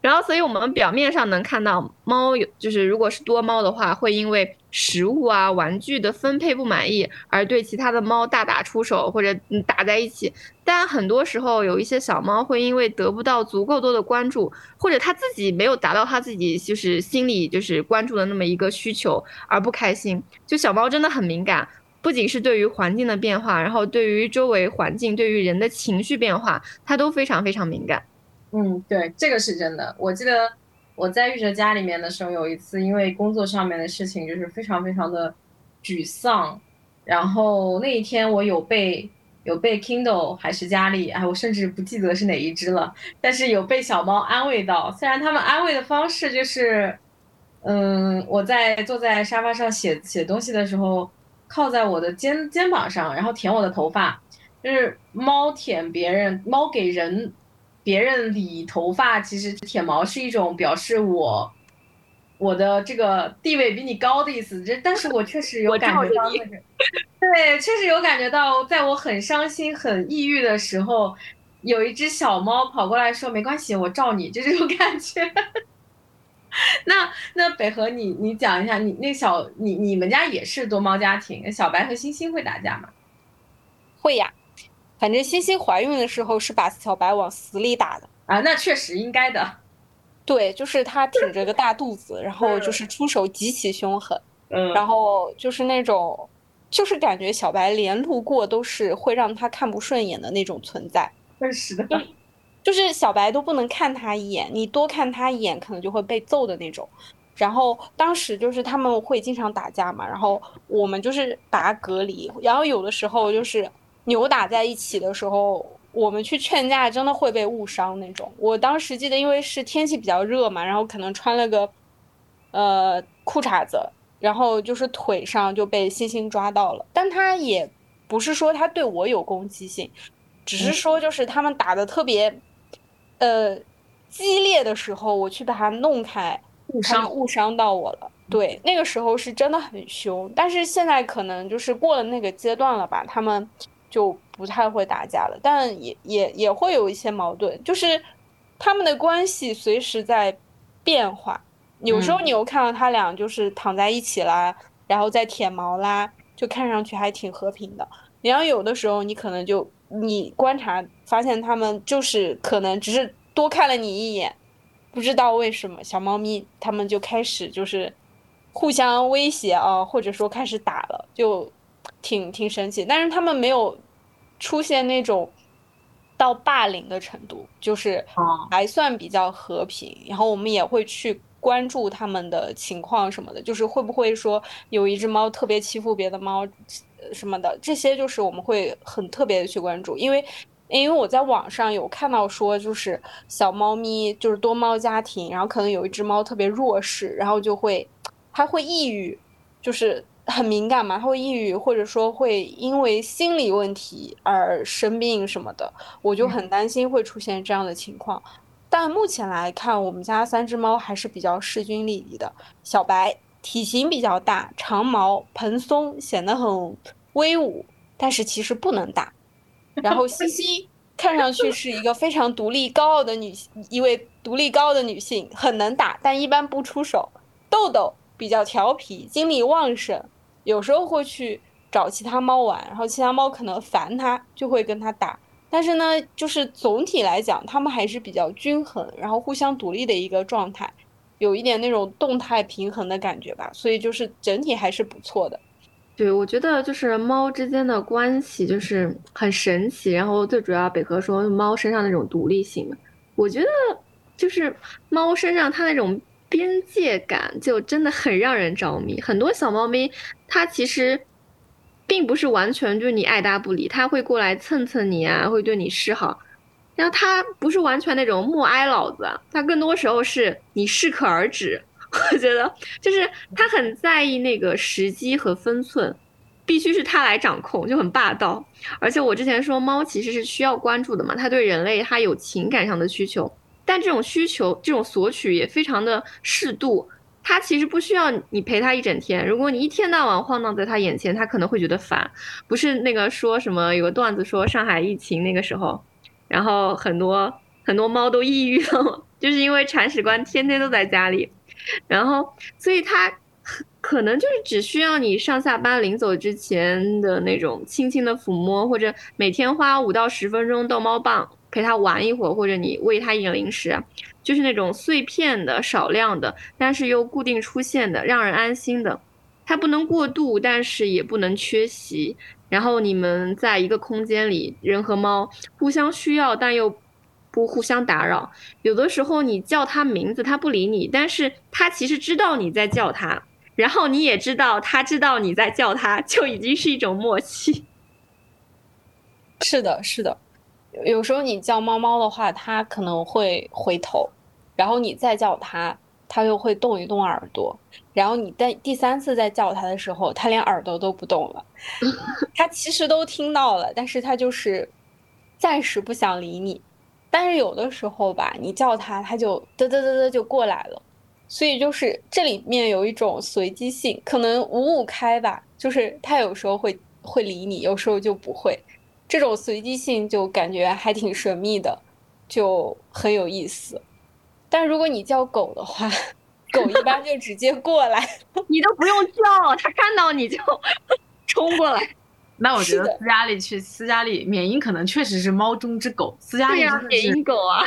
然后，所以我们表面上能看到猫有，就是如果是多猫的话，会因为食物啊、玩具的分配不满意而对其他的猫大打出手或者打在一起。但很多时候，有一些小猫会因为得不到足够多的关注，或者它自己没有达到它自己就是心里就是关注的那么一个需求而不开心。就小猫真的很敏感，不仅是对于环境的变化，然后对于周围环境、对于人的情绪变化，它都非常非常敏感。嗯，对，这个是真的。我记得我在玉哲家里面的时候，有一次因为工作上面的事情，就是非常非常的沮丧。然后那一天我有被有被 Kindle 还是佳丽，哎，我甚至不记得是哪一只了。但是有被小猫安慰到，虽然他们安慰的方式就是，嗯，我在坐在沙发上写写东西的时候，靠在我的肩肩膀上，然后舔我的头发，就是猫舔别人，猫给人。别人理头发，其实舔毛是一种表示我我的这个地位比你高的意思。这，但是我确实有感觉到，对，确实有感觉到，在我很伤心、很抑郁的时候，有一只小猫跑过来说：“没关系，我照你。”就这种感觉。那那北河，你你讲一下，你那小你你们家也是多猫家庭，小白和星星会打架吗？会呀。反正欣欣怀孕的时候是把小白往死里打的啊，那确实应该的。*laughs* 对，就是他挺着个大肚子，然后就是出手极其凶狠，嗯，然后就是那种，就是感觉小白连路过都是会让他看不顺眼的那种存在。是的，就是小白都不能看他一眼，你多看他一眼可能就会被揍的那种。然后当时就是他们会经常打架嘛，然后我们就是把他隔离，然后有的时候就是。扭打在一起的时候，我们去劝架，真的会被误伤那种。我当时记得，因为是天气比较热嘛，然后可能穿了个呃裤衩子，然后就是腿上就被星星抓到了。但他也不是说他对我有攻击性，只是说就是他们打的特别呃激烈的时候，我去把他弄开，误伤误伤到我了。对，那个时候是真的很凶。但是现在可能就是过了那个阶段了吧，他们。就不太会打架了，但也也也会有一些矛盾，就是他们的关系随时在变化。有时候你又看到他俩就是躺在一起啦，然后在舔毛啦，就看上去还挺和平的。然后有的时候你可能就你观察发现他们就是可能只是多看了你一眼，不知道为什么小猫咪他们就开始就是互相威胁啊，或者说开始打了，就。挺挺神奇，但是他们没有出现那种到霸凌的程度，就是还算比较和平。然后我们也会去关注他们的情况什么的，就是会不会说有一只猫特别欺负别的猫什么的，这些就是我们会很特别的去关注。因为因为我在网上有看到说，就是小猫咪就是多猫家庭，然后可能有一只猫特别弱势，然后就会它会抑郁，就是。很敏感嘛，他会抑郁，或者说会因为心理问题而生病什么的，我就很担心会出现这样的情况。但目前来看，我们家三只猫还是比较势均力敌的。小白体型比较大，长毛蓬松，显得很威武，但是其实不能打。然后西 *laughs* 西看上去是一个非常独立高傲的女，一位独立高傲的女性，很能打，但一般不出手。豆豆比较调皮，精力旺盛。有时候会去找其他猫玩，然后其他猫可能烦它，就会跟它打。但是呢，就是总体来讲，它们还是比较均衡，然后互相独立的一个状态，有一点那种动态平衡的感觉吧。所以就是整体还是不错的。对，我觉得就是猫之间的关系就是很神奇。然后最主要，北河说猫身上那种独立性，我觉得就是猫身上它那种边界感就真的很让人着迷。很多小猫咪，它其实并不是完全对你爱答不理，它会过来蹭蹭你啊，会对你示好。然后它不是完全那种默哀老子，它更多时候是你适可而止。*laughs* 我觉得就是它很在意那个时机和分寸。必须是它来掌控，就很霸道。而且我之前说，猫其实是需要关注的嘛，它对人类它有情感上的需求，但这种需求、这种索取也非常的适度。它其实不需要你陪它一整天，如果你一天到晚晃荡在它眼前，它可能会觉得烦。不是那个说什么有个段子说上海疫情那个时候，然后很多很多猫都抑郁了，就是因为铲屎官天天都在家里，然后所以它。可能就是只需要你上下班临走之前的那种轻轻的抚摸，或者每天花五到十分钟逗猫棒陪它玩一会儿，或者你喂它一点零食，就是那种碎片的、少量的，但是又固定出现的、让人安心的。它不能过度，但是也不能缺席。然后你们在一个空间里，人和猫互相需要，但又不互相打扰。有的时候你叫它名字，它不理你，但是它其实知道你在叫它。然后你也知道，它知道你在叫它，就已经是一种默契。*laughs* 是的，是的。有时候你叫猫猫的话，它可能会回头，然后你再叫它，它又会动一动耳朵。然后你在第三次再叫它的时候，它连耳朵都不动了。*laughs* 它其实都听到了，但是它就是暂时不想理你。但是有的时候吧，你叫它，它就嘚嘚嘚嘚就过来了。所以就是这里面有一种随机性，可能五五开吧，就是它有时候会会理你，有时候就不会，这种随机性就感觉还挺神秘的，就很有意思。但如果你叫狗的话，狗一般就直接过来，*laughs* 你都不用叫，它看到你就 *laughs* 冲过来。那我觉得斯嘉丽去斯嘉丽缅因可能确实是猫中之狗，斯嘉丽真的是缅因狗啊。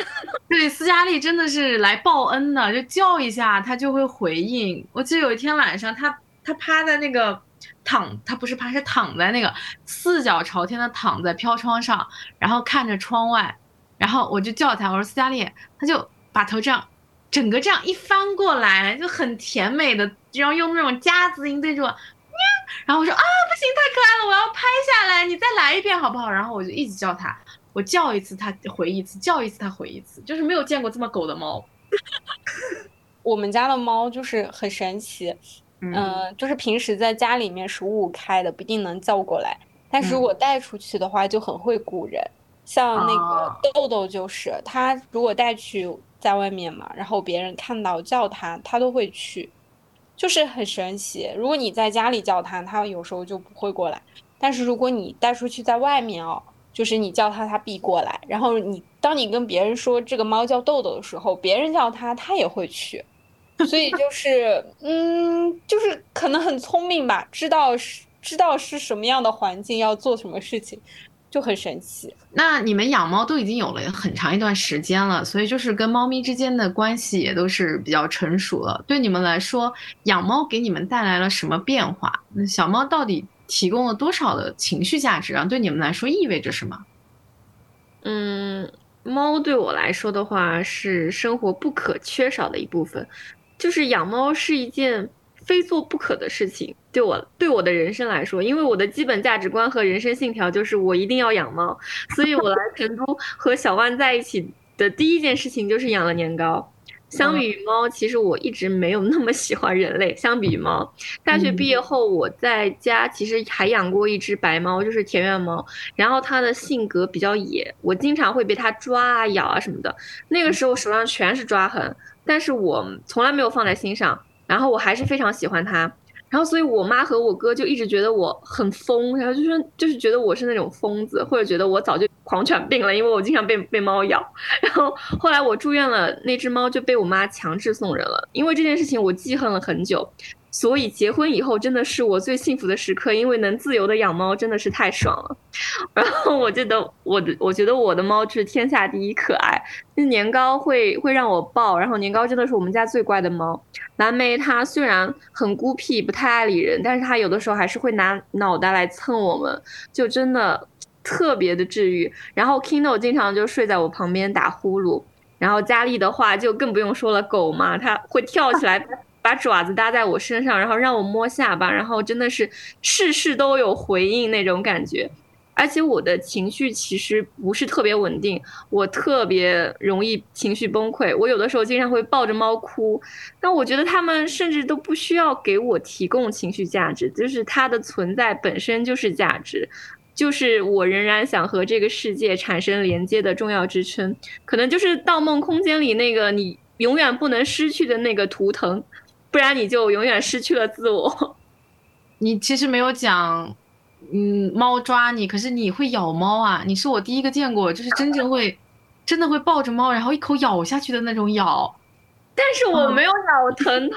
对，斯嘉丽真的是来报恩的，就叫一下它就会回应。我记得有一天晚上，它它趴在那个躺，它不是趴，是躺在那个四脚朝天的躺在飘窗上，然后看着窗外，然后我就叫它，我说斯嘉丽，它就把头这样整个这样一翻过来，就很甜美的，然后用那种夹子音对着我。然后我说啊，不行，太可爱了，我要拍下来，你再来一遍好不好？然后我就一直叫它，我叫一次它回一次，叫一次它回一次，就是没有见过这么狗的猫。*laughs* 我们家的猫就是很神奇，嗯，就是平时在家里面是五五开的，不一定能叫过来，但是如果带出去的话就很会鼓人。像那个豆豆就是，他如果带去在外面嘛，然后别人看到叫他，他都会去。就是很神奇。如果你在家里叫他，他有时候就不会过来；但是如果你带出去在外面哦，就是你叫它，它必过来。然后你当你跟别人说这个猫叫豆豆的时候，别人叫它，它也会去。所以就是，嗯，就是可能很聪明吧，知道是知道是什么样的环境要做什么事情。就很神奇。那你们养猫都已经有了很长一段时间了，所以就是跟猫咪之间的关系也都是比较成熟了。对你们来说，养猫给你们带来了什么变化？那小猫到底提供了多少的情绪价值啊？对你们来说意味着什么？嗯，猫对我来说的话是生活不可缺少的一部分，就是养猫是一件。非做不可的事情，对我对我的人生来说，因为我的基本价值观和人生信条就是我一定要养猫，所以我来成都和小万在一起的第一件事情就是养了年糕。相比于猫，其实我一直没有那么喜欢人类。相比于猫，大学毕业后我在家其实还养过一只白猫，就是田园猫，然后它的性格比较野，我经常会被它抓啊、咬啊什么的。那个时候手上全是抓痕，但是我从来没有放在心上。然后我还是非常喜欢它，然后所以我妈和我哥就一直觉得我很疯，然后就说就是觉得我是那种疯子，或者觉得我早就狂犬病了，因为我经常被被猫咬。然后后来我住院了，那只猫就被我妈强制送人了，因为这件事情我记恨了很久。所以结婚以后真的是我最幸福的时刻，因为能自由的养猫真的是太爽了。然后我觉得我的，我觉得我的猫是天下第一可爱。那年糕会会让我抱，然后年糕真的是我们家最乖的猫。蓝莓它虽然很孤僻，不太爱理人，但是它有的时候还是会拿脑袋来蹭我们，就真的特别的治愈。然后 Kino 经常就睡在我旁边打呼噜。然后佳丽的话就更不用说了，狗嘛，它会跳起来 *laughs* 把爪子搭在我身上，然后让我摸下巴，然后真的是事事都有回应那种感觉。而且我的情绪其实不是特别稳定，我特别容易情绪崩溃。我有的时候经常会抱着猫哭，但我觉得他们甚至都不需要给我提供情绪价值，就是它的存在本身就是价值，就是我仍然想和这个世界产生连接的重要支撑。可能就是《盗梦空间》里那个你永远不能失去的那个图腾，不然你就永远失去了自我。你其实没有讲。嗯，猫抓你，可是你会咬猫啊？你是我第一个见过，就是真正会，真的会抱着猫，然后一口咬下去的那种咬。但是我没有咬疼它。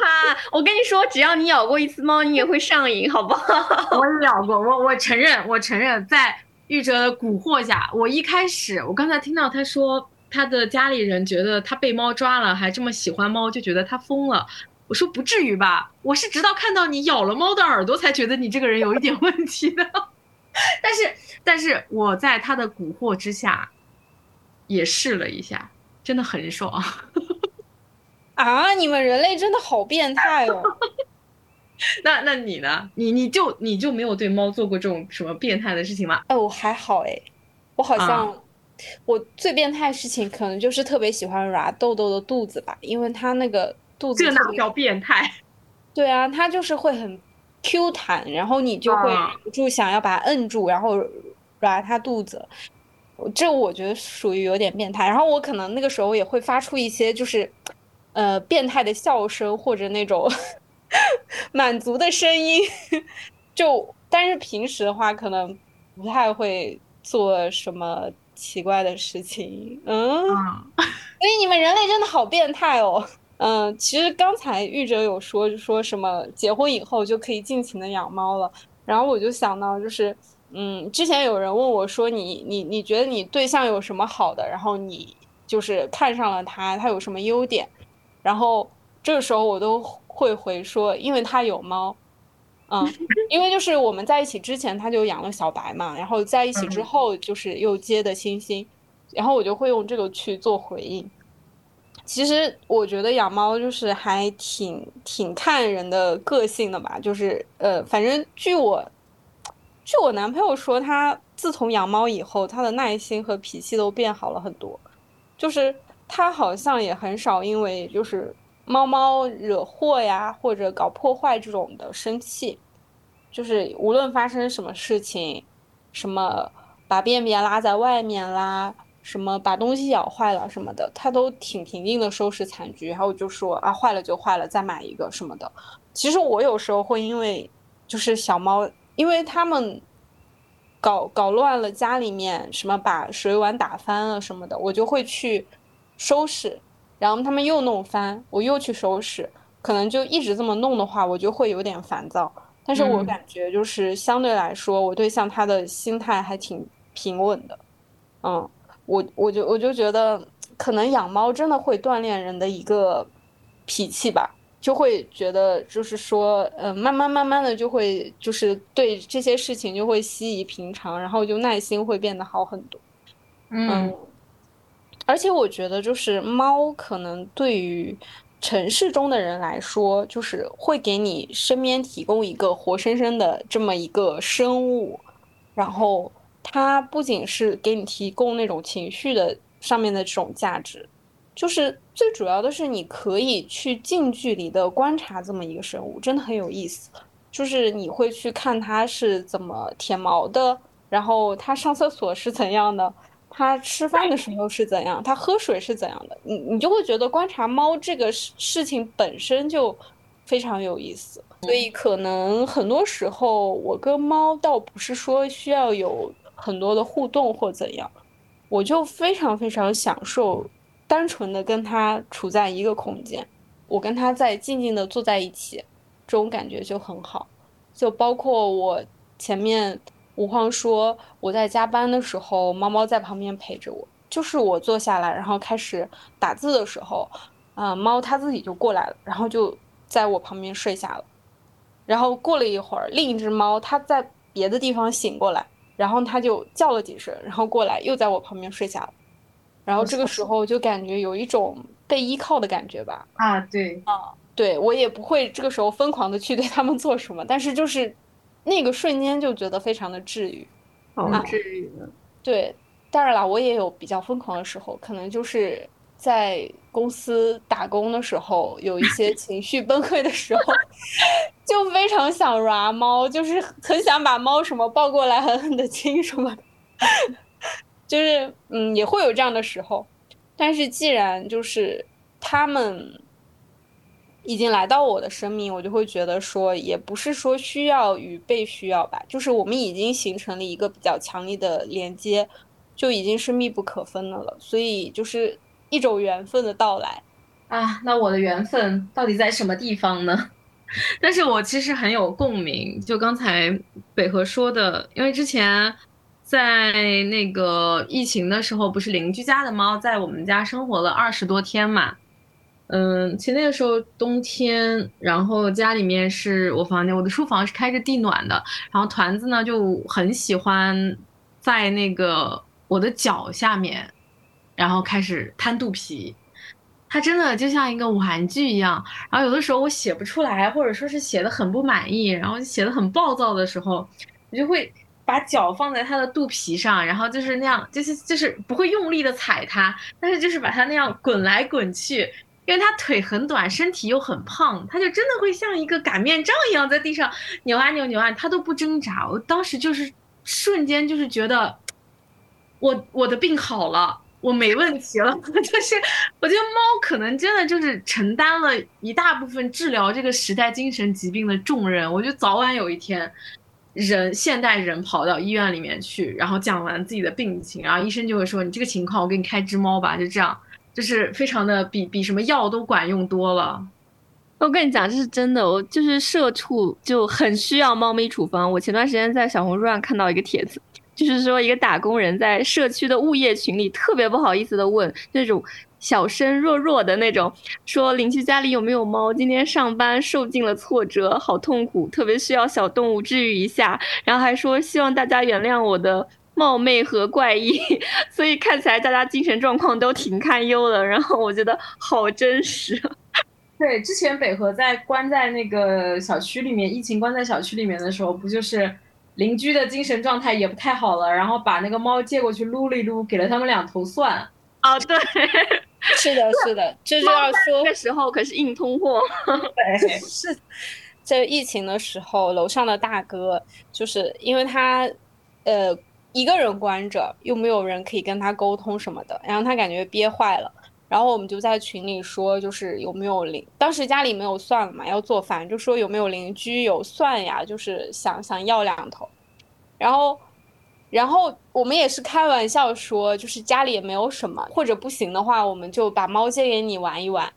我跟你说，只要你咬过一次猫，你也会上瘾，好不好？*laughs* 我也咬过，我我承认，我承认，在玉哲的蛊惑下，我一开始，我刚才听到他说他的家里人觉得他被猫抓了，还这么喜欢猫，就觉得他疯了。我说不至于吧，我是直到看到你咬了猫的耳朵，才觉得你这个人有一点问题的。*laughs* 但是，但是我在他的蛊惑之下，也试了一下，真的很爽。*laughs* 啊，你们人类真的好变态哦！*laughs* 那那你呢？你你就你就没有对猫做过这种什么变态的事情吗？哎，我还好哎，我好像我最变态的事情可能就是特别喜欢揉豆豆的肚子吧，因为它那个。肚子这哪叫变态？对啊，它就是会很 Q 弹，然后你就会忍不住想要把它摁住，然后抓它肚子。这我觉得属于有点变态。然后我可能那个时候也会发出一些就是呃变态的笑声或者那种 *laughs* 满足的声音。*laughs* 就但是平时的话，可能不太会做什么奇怪的事情。嗯，所以你们人类真的好变态哦。嗯，其实刚才玉哲有说，就说什么结婚以后就可以尽情的养猫了。然后我就想到，就是，嗯，之前有人问我说，你你你觉得你对象有什么好的？然后你就是看上了他，他有什么优点？然后这个时候我都会回说，因为他有猫。嗯，因为就是我们在一起之前他就养了小白嘛，然后在一起之后就是又接的星星，然后我就会用这个去做回应。其实我觉得养猫就是还挺挺看人的个性的吧，就是呃，反正据我据我男朋友说，他自从养猫以后，他的耐心和脾气都变好了很多，就是他好像也很少因为就是猫猫惹祸呀或者搞破坏这种的生气，就是无论发生什么事情，什么把便便拉在外面啦。什么把东西咬坏了什么的，他都挺平静的收拾残局，然后就说啊坏了就坏了，再买一个什么的。其实我有时候会因为就是小猫，因为他们搞搞乱了家里面，什么把水碗打翻了什么的，我就会去收拾，然后他们又弄翻，我又去收拾，可能就一直这么弄的话，我就会有点烦躁。但是我感觉就是相对来说，我对象他的心态还挺平稳的，嗯。我我就我就觉得，可能养猫真的会锻炼人的一个脾气吧，就会觉得就是说，呃，慢慢慢慢的就会就是对这些事情就会习以平常，然后就耐心会变得好很多。嗯，而且我觉得就是猫可能对于城市中的人来说，就是会给你身边提供一个活生生的这么一个生物，然后。它不仅是给你提供那种情绪的上面的这种价值，就是最主要的是你可以去近距离的观察这么一个生物，真的很有意思。就是你会去看它是怎么舔毛的，然后它上厕所是怎样的，它吃饭的时候是怎样，它喝水是怎样的，你你就会觉得观察猫这个事事情本身就非常有意思。所以可能很多时候我跟猫倒不是说需要有。很多的互动或怎样，我就非常非常享受单纯的跟他处在一个空间，我跟他在静静的坐在一起，这种感觉就很好。就包括我前面吴荒说我在加班的时候，猫猫在旁边陪着我，就是我坐下来然后开始打字的时候，啊，猫它自己就过来了，然后就在我旁边睡下了。然后过了一会儿，另一只猫它在别的地方醒过来。然后它就叫了几声，然后过来又在我旁边睡下了。然后这个时候就感觉有一种被依靠的感觉吧。啊，对，啊对我也不会这个时候疯狂的去对他们做什么，但是就是那个瞬间就觉得非常的治愈。治愈的。对，当然了，我也有比较疯狂的时候，可能就是在公司打工的时候，有一些情绪崩溃的时候，*laughs* 就非常想抓猫，就是很想把猫什么抱过来狠狠的亲什么，*laughs* 就是嗯，也会有这样的时候。但是既然就是他们已经来到我的生命，我就会觉得说，也不是说需要与被需要吧，就是我们已经形成了一个比较强烈的连接，就已经是密不可分的了。所以就是一种缘分的到来。啊，那我的缘分到底在什么地方呢？*laughs* 但是我其实很有共鸣，就刚才北河说的，因为之前在那个疫情的时候，不是邻居家的猫在我们家生活了二十多天嘛。嗯，其实那个时候冬天，然后家里面是我房间，我的书房是开着地暖的，然后团子呢就很喜欢在那个我的脚下面，然后开始摊肚皮。它真的就像一个玩具一样，然后有的时候我写不出来，或者说是写的很不满意，然后写的很暴躁的时候，我就会把脚放在它的肚皮上，然后就是那样，就是就是不会用力的踩它，但是就是把它那样滚来滚去，因为它腿很短，身体又很胖，它就真的会像一个擀面杖一样在地上扭啊扭扭啊，它都不挣扎。我当时就是瞬间就是觉得，我我的病好了。我没问题了，*laughs* 就是我觉得猫可能真的就是承担了一大部分治疗这个时代精神疾病的重任。我觉得早晚有一天，人现代人跑到医院里面去，然后讲完自己的病情，然后医生就会说你这个情况，我给你开只猫吧，就这样，就是非常的比比什么药都管用多了。我跟你讲，这是真的，我就是社畜就很需要猫咪处方。我前段时间在小红书上看到一个帖子。就是说，一个打工人在社区的物业群里特别不好意思的问，那种小声弱弱的那种，说邻居家里有没有猫？今天上班受尽了挫折，好痛苦，特别需要小动物治愈一下。然后还说希望大家原谅我的冒昧和怪异，*laughs* 所以看起来大家精神状况都挺堪忧的。然后我觉得好真实。*laughs* 对，之前北河在关在那个小区里面，疫情关在小区里面的时候，不就是？邻居的精神状态也不太好了，然后把那个猫借过去撸了一撸，给了他们两头蒜。哦，对，是的，*laughs* 是的，这就要说那时候可是硬通货。*laughs* 对，是在疫情的时候，楼上的大哥就是因为他呃一个人关着，又没有人可以跟他沟通什么的，然后他感觉憋坏了。然后我们就在群里说，就是有没有邻，当时家里没有蒜了嘛，要做饭，就说有没有邻居有蒜呀，就是想想要两头。然后，然后我们也是开玩笑说，就是家里也没有什么，或者不行的话，我们就把猫借给你玩一玩，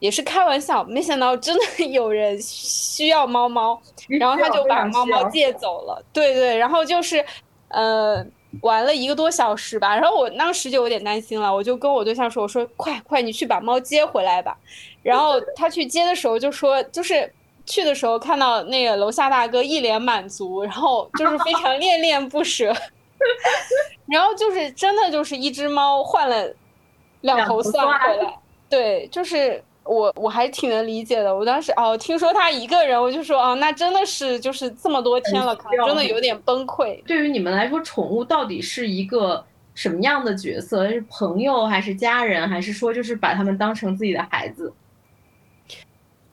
也是开玩笑。没想到真的 *laughs* 有人需要猫猫，然后他就把猫猫借走了。对对，然后就是呃。玩了一个多小时吧，然后我当时就有点担心了，我就跟我对象说：“我说快快，你去把猫接回来吧。”然后他去接的时候就说：“就是去的时候看到那个楼下大哥一脸满足，然后就是非常 *laughs* 恋恋不舍，*laughs* 然后就是真的就是一只猫换了两头蒜回来，对，就是。”我我还挺能理解的，我当时哦，听说他一个人，我就说哦，那真的是就是这么多天了，可能真的有点崩溃。对于你们来说，宠物到底是一个什么样的角色？是朋友还是家人，还是说就是把他们当成自己的孩子？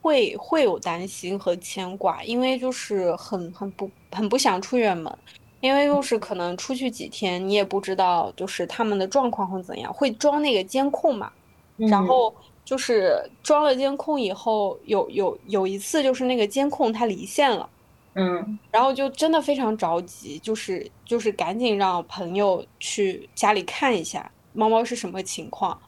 会会有担心和牵挂，因为就是很很不很不想出远门，因为又是可能出去几天，你也不知道就是他们的状况会怎样，会装那个监控嘛，然后。就是装了监控以后，有有有一次，就是那个监控它离线了，嗯，然后就真的非常着急，就是就是赶紧让朋友去家里看一下猫猫是什么情况。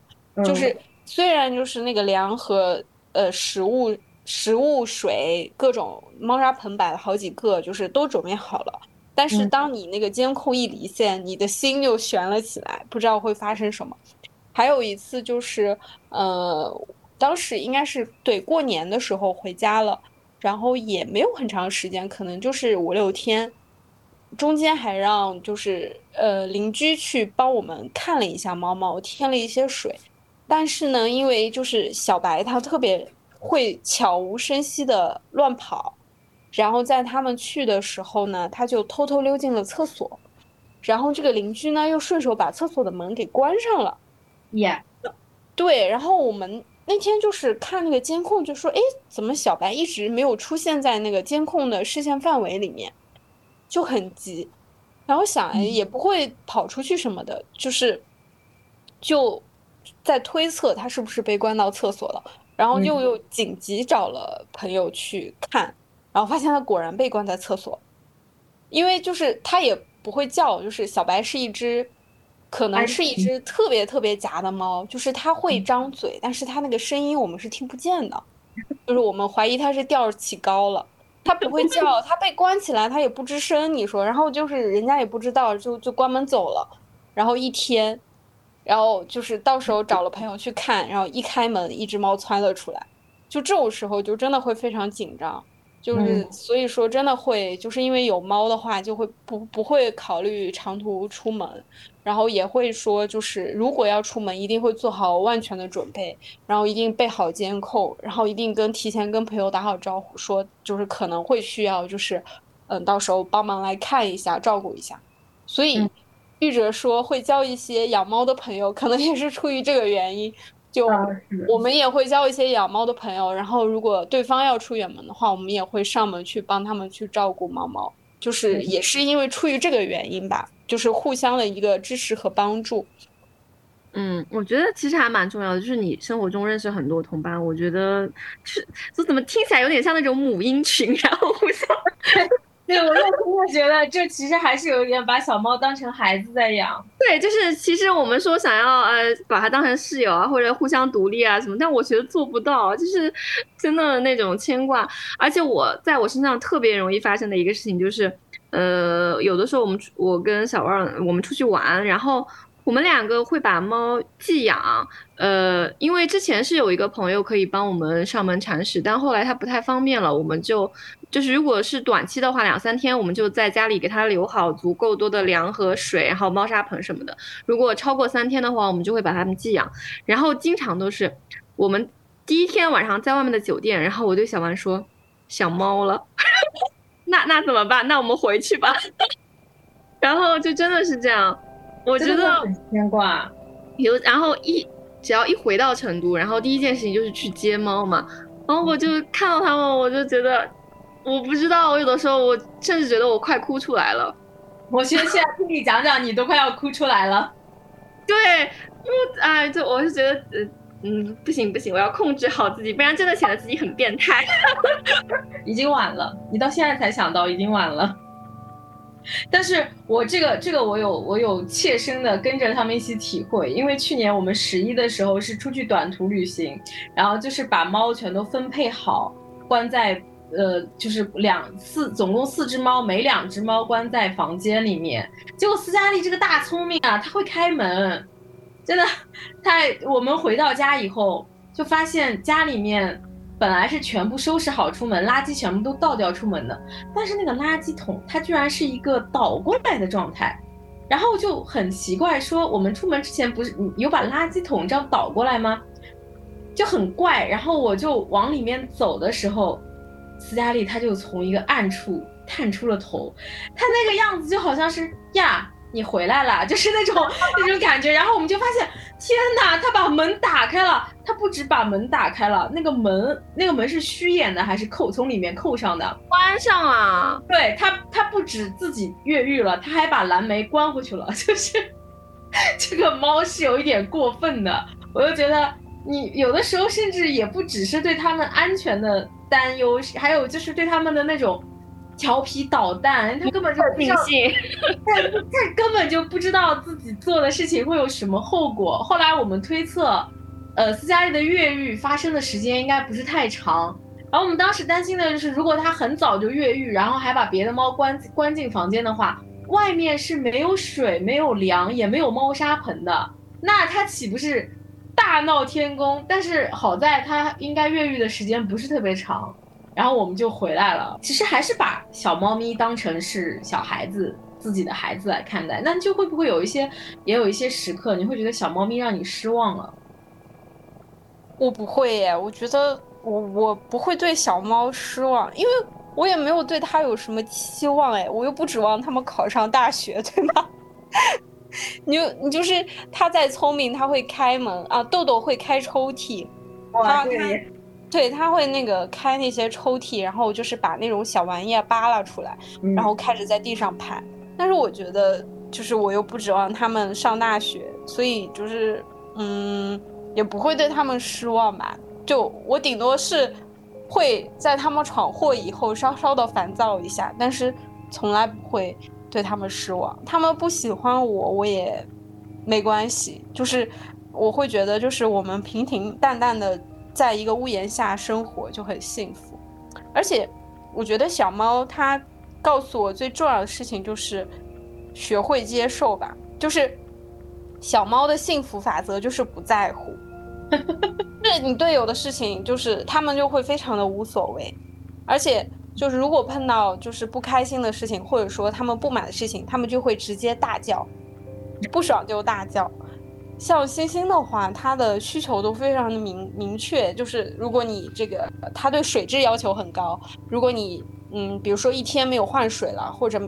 就是虽然就是那个粮和呃食物、食物、水各种猫砂盆摆了好几个，就是都准备好了，但是当你那个监控一离线，你的心就悬了起来，不知道会发生什么。还有一次就是，呃，当时应该是对过年的时候回家了，然后也没有很长时间，可能就是五六天，中间还让就是呃邻居去帮我们看了一下猫猫，添了一些水。但是呢，因为就是小白它特别会悄无声息的乱跑，然后在他们去的时候呢，它就偷偷溜进了厕所。然后这个邻居呢又顺手把厕所的门给关上了。耶，对，然后我们那天就是看那个监控，就说，哎，怎么小白一直没有出现在那个监控的视线范围里面，就很急。然后想，哎，也不会跑出去什么的，就是就在推测他是不是被关到厕所了。然后又又紧急找了朋友去看，然后发现他果然被关在厕所，因为就是他也不会叫，就是小白是一只。可能是一只特别特别夹的猫，就是它会张嘴，但是它那个声音我们是听不见的，就是我们怀疑它是调起高了，它不会叫，它被关起来它也不吱声，你说，然后就是人家也不知道，就就关门走了，然后一天，然后就是到时候找了朋友去看，然后一开门，一只猫窜了出来，就这种时候就真的会非常紧张。就是所以说，真的会就是因为有猫的话，就会不不会考虑长途出门，然后也会说，就是如果要出门，一定会做好万全的准备，然后一定备好监控，然后一定跟提前跟朋友打好招呼，说就是可能会需要，就是嗯，到时候帮忙来看一下，照顾一下。所以，玉哲说会交一些养猫的朋友，可能也是出于这个原因。就我们也会交一些养猫的朋友，然后如果对方要出远门的话，我们也会上门去帮他们去照顾猫猫，就是也是因为出于这个原因吧，就是互相的一个支持和帮助。嗯，我觉得其实还蛮重要的，就是你生活中认识很多同伴，我觉得是，就怎么听起来有点像那种母婴群，然后互相。对，我就真的觉得这其实还是有一点把小猫当成孩子在养。对，就是其实我们说想要呃把它当成室友啊，或者互相独立啊什么，但我觉得做不到，就是真的那种牵挂。而且我在我身上特别容易发生的一个事情就是，呃，有的时候我们我跟小万我们出去玩，然后。我们两个会把猫寄养，呃，因为之前是有一个朋友可以帮我们上门铲屎，但后来他不太方便了，我们就就是如果是短期的话，两三天我们就在家里给它留好足够多的粮和水，然后猫砂盆什么的。如果超过三天的话，我们就会把它们寄养。然后经常都是我们第一天晚上在外面的酒店，然后我对小万说想猫了，*laughs* 那那怎么办？那我们回去吧。*laughs* 然后就真的是这样。我觉得很牵挂，有然后一只要一回到成都，然后第一件事情就是去接猫嘛，然后我就看到他们，我就觉得，我不知道，我有的时候我甚至觉得我快哭出来了。我觉得现在听你讲讲，你都快要哭出来了。对，因为哎，就我是觉得，呃，嗯，不行不行，我要控制好自己，不然真的显得自己很变态。*laughs* 已经晚了，你到现在才想到，已经晚了。但是我这个这个我有我有切身的跟着他们一起体会，因为去年我们十一的时候是出去短途旅行，然后就是把猫全都分配好，关在呃就是两四总共四只猫，每两只猫关在房间里面。结果斯嘉丽这个大聪明啊，他会开门，真的，他我们回到家以后就发现家里面。本来是全部收拾好出门，垃圾全部都倒掉出门的，但是那个垃圾桶它居然是一个倒过来的状态，然后就很奇怪，说我们出门之前不是有把垃圾桶这样倒过来吗？就很怪。然后我就往里面走的时候，斯嘉丽她就从一个暗处探出了头，她那个样子就好像是呀。你回来了，就是那种那种感觉，然后我们就发现，天哪，他把门打开了，他不止把门打开了，那个门那个门是虚掩的还是扣从里面扣上的？关上了。对他，他不止自己越狱了，他还把蓝莓关回去了，*laughs* 就是 *laughs* 这个猫是有一点过分的，我就觉得你有的时候甚至也不只是对他们安全的担忧，还有就是对他们的那种。调皮捣蛋，他根本就不知道，*laughs* 他他根本就不知道自己做的事情会有什么后果。后来我们推测，呃，斯嘉丽的越狱发生的时间应该不是太长。然后我们当时担心的就是，如果他很早就越狱，然后还把别的猫关关进房间的话，外面是没有水、没有粮、也没有猫砂盆的，那他岂不是大闹天宫？但是好在他应该越狱的时间不是特别长。然后我们就回来了。其实还是把小猫咪当成是小孩子自己的孩子来看待，那就会不会有一些，也有一些时刻，你会觉得小猫咪让你失望了？我不会耶，我觉得我我不会对小猫失望，因为我也没有对它有什么期望哎，我又不指望它们考上大学，对吗？你就你就是他再聪明，他会开门啊，豆豆会开抽屉，他，对，对，他会那个开那些抽屉，然后就是把那种小玩意扒拉出来，然后开始在地上拍。但是我觉得，就是我又不指望他们上大学，所以就是嗯。也不会对他们失望吧？就我顶多是会在他们闯祸以后稍稍的烦躁一下，但是从来不会对他们失望。他们不喜欢我，我也没关系。就是我会觉得，就是我们平平淡淡的在一个屋檐下生活就很幸福。而且我觉得小猫它告诉我最重要的事情就是学会接受吧。就是小猫的幸福法则就是不在乎。*laughs* 是你队友的事情，就是他们就会非常的无所谓，而且就是如果碰到就是不开心的事情，或者说他们不满的事情，他们就会直接大叫，不爽就大叫。像星星的话，他的需求都非常的明明确，就是如果你这个他对水质要求很高，如果你嗯比如说一天没有换水了，或者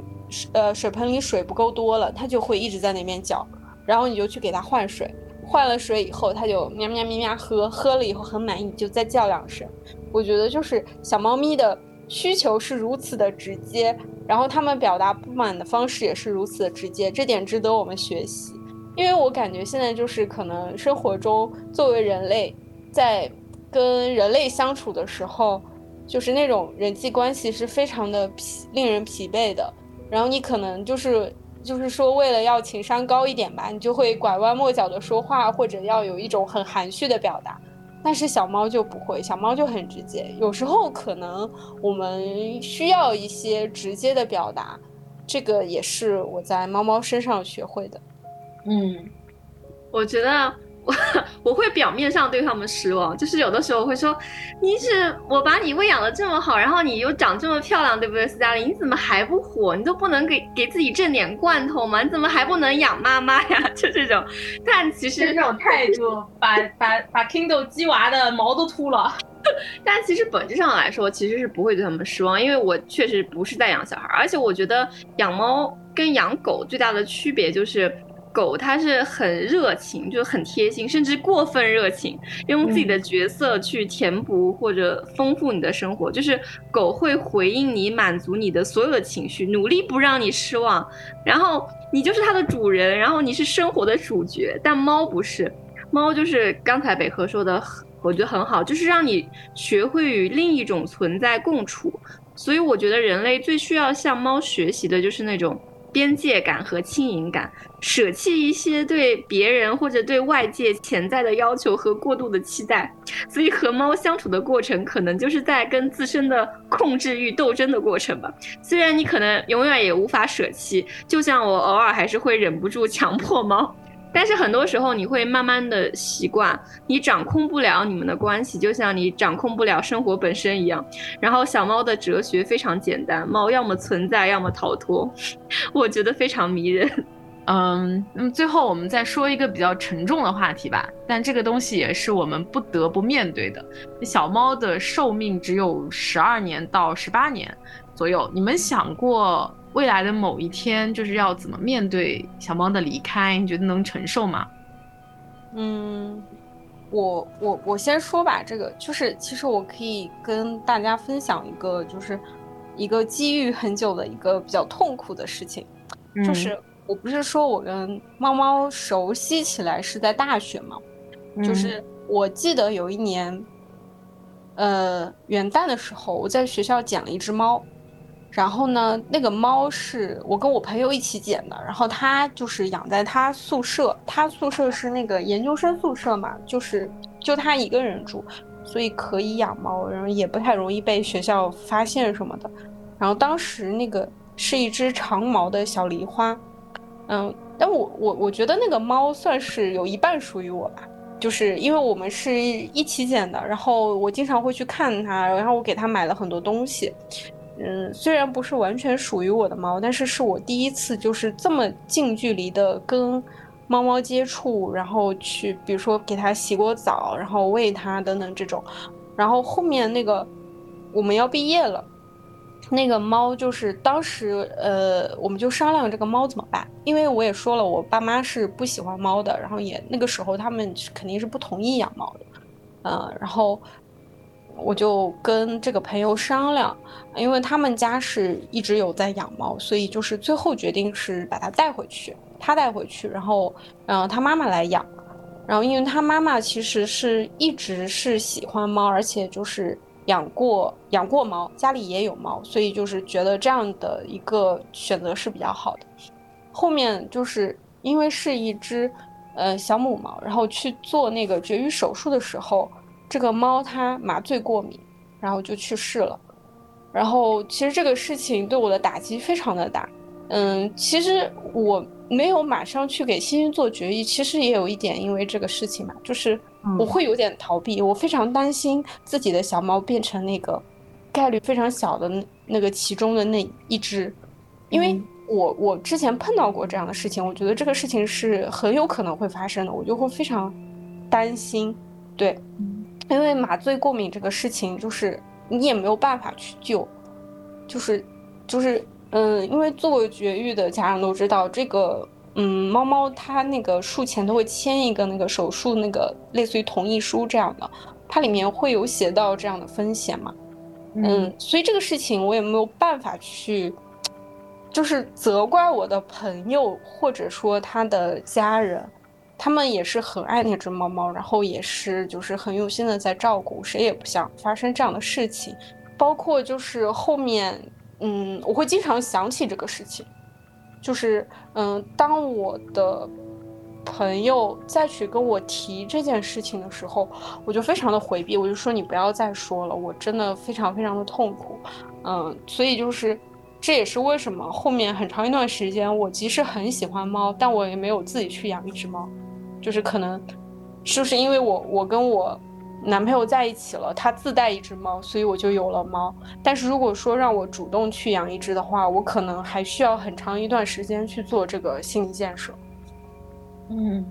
呃水盆里水不够多了，他就会一直在那边叫，然后你就去给他换水。换了水以后，它就喵喵喵喵喝，喝了以后很满意，就再叫两声。我觉得就是小猫咪的需求是如此的直接，然后他们表达不满的方式也是如此的直接，这点值得我们学习。因为我感觉现在就是可能生活中作为人类，在跟人类相处的时候，就是那种人际关系是非常的疲令人疲惫的，然后你可能就是。就是说，为了要情商高一点吧，你就会拐弯抹角的说话，或者要有一种很含蓄的表达。但是小猫就不会，小猫就很直接。有时候可能我们需要一些直接的表达，这个也是我在猫猫身上学会的。嗯，我觉得。我我会表面上对他们失望，就是有的时候会说，你是我把你喂养的这么好，然后你又长这么漂亮，对不对，斯嘉丽？你怎么还不火？你都不能给给自己挣点罐头吗？你怎么还不能养妈妈呀？*laughs* 就这种，但其实这种态度，*laughs* 把把把 Kindle 鸡娃的毛都秃了。*laughs* 但其实本质上来说，其实是不会对他们失望，因为我确实不是在养小孩，而且我觉得养猫跟养狗最大的区别就是。狗它是很热情，就很贴心，甚至过分热情，用自己的角色去填补或者丰富你的生活。就是狗会回应你，满足你的所有的情绪，努力不让你失望。然后你就是它的主人，然后你是生活的主角。但猫不是，猫就是刚才北河说的，我觉得很好，就是让你学会与另一种存在共处。所以我觉得人类最需要向猫学习的就是那种。边界感和轻盈感，舍弃一些对别人或者对外界潜在的要求和过度的期待，所以和猫相处的过程，可能就是在跟自身的控制欲斗争的过程吧。虽然你可能永远也无法舍弃，就像我偶尔还是会忍不住强迫猫。但是很多时候你会慢慢的习惯，你掌控不了你们的关系，就像你掌控不了生活本身一样。然后小猫的哲学非常简单，猫要么存在，要么逃脱，*laughs* 我觉得非常迷人。嗯，那么最后我们再说一个比较沉重的话题吧，但这个东西也是我们不得不面对的。小猫的寿命只有十二年到十八年左右，你们想过？未来的某一天，就是要怎么面对小猫的离开？你觉得能承受吗？嗯，我我我先说吧，这个就是其实我可以跟大家分享一个，就是一个积郁很久的一个比较痛苦的事情，就是我不是说我跟猫猫熟悉起来是在大学吗？就是我记得有一年，呃，元旦的时候，我在学校捡了一只猫。然后呢，那个猫是我跟我朋友一起捡的，然后他就是养在他宿舍，他宿舍是那个研究生宿舍嘛，就是就他一个人住，所以可以养猫，然后也不太容易被学校发现什么的。然后当时那个是一只长毛的小狸花，嗯，但我我我觉得那个猫算是有一半属于我吧，就是因为我们是一起捡的，然后我经常会去看它，然后我给它买了很多东西。嗯，虽然不是完全属于我的猫，但是是我第一次就是这么近距离的跟猫猫接触，然后去比如说给它洗过澡，然后喂它等等这种。然后后面那个我们要毕业了。那个猫就是当时，呃，我们就商量这个猫怎么办，因为我也说了，我爸妈是不喜欢猫的，然后也那个时候他们肯定是不同意养猫的，呃，然后我就跟这个朋友商量，因为他们家是一直有在养猫，所以就是最后决定是把它带回去，他带回去，然后，嗯，他妈妈来养，然后因为他妈妈其实是一直是喜欢猫，而且就是。养过养过猫，家里也有猫，所以就是觉得这样的一个选择是比较好的。后面就是因为是一只呃小母猫，然后去做那个绝育手术的时候，这个猫它麻醉过敏，然后就去世了。然后其实这个事情对我的打击非常的大。嗯，其实我没有马上去给星星做决议，其实也有一点因为这个事情嘛，就是。我会有点逃避，我非常担心自己的小猫变成那个概率非常小的那个其中的那一只，因为我我之前碰到过这样的事情，我觉得这个事情是很有可能会发生的，我就会非常担心。对，因为麻醉过敏这个事情，就是你也没有办法去救，就是就是嗯，因为做过绝育的家长都知道这个。嗯，猫猫它那个术前都会签一个那个手术那个类似于同意书这样的，它里面会有写到这样的风险嘛？嗯，所以这个事情我也没有办法去，就是责怪我的朋友或者说他的家人，他们也是很爱那只猫猫，然后也是就是很用心的在照顾，谁也不想发生这样的事情。包括就是后面，嗯，我会经常想起这个事情。就是，嗯，当我的朋友再去跟我提这件事情的时候，我就非常的回避，我就说你不要再说了，我真的非常非常的痛苦，嗯，所以就是，这也是为什么后面很长一段时间，我即使很喜欢猫，但我也没有自己去养一只猫，就是可能，是不是因为我我跟我。男朋友在一起了，他自带一只猫，所以我就有了猫。但是如果说让我主动去养一只的话，我可能还需要很长一段时间去做这个心理建设。嗯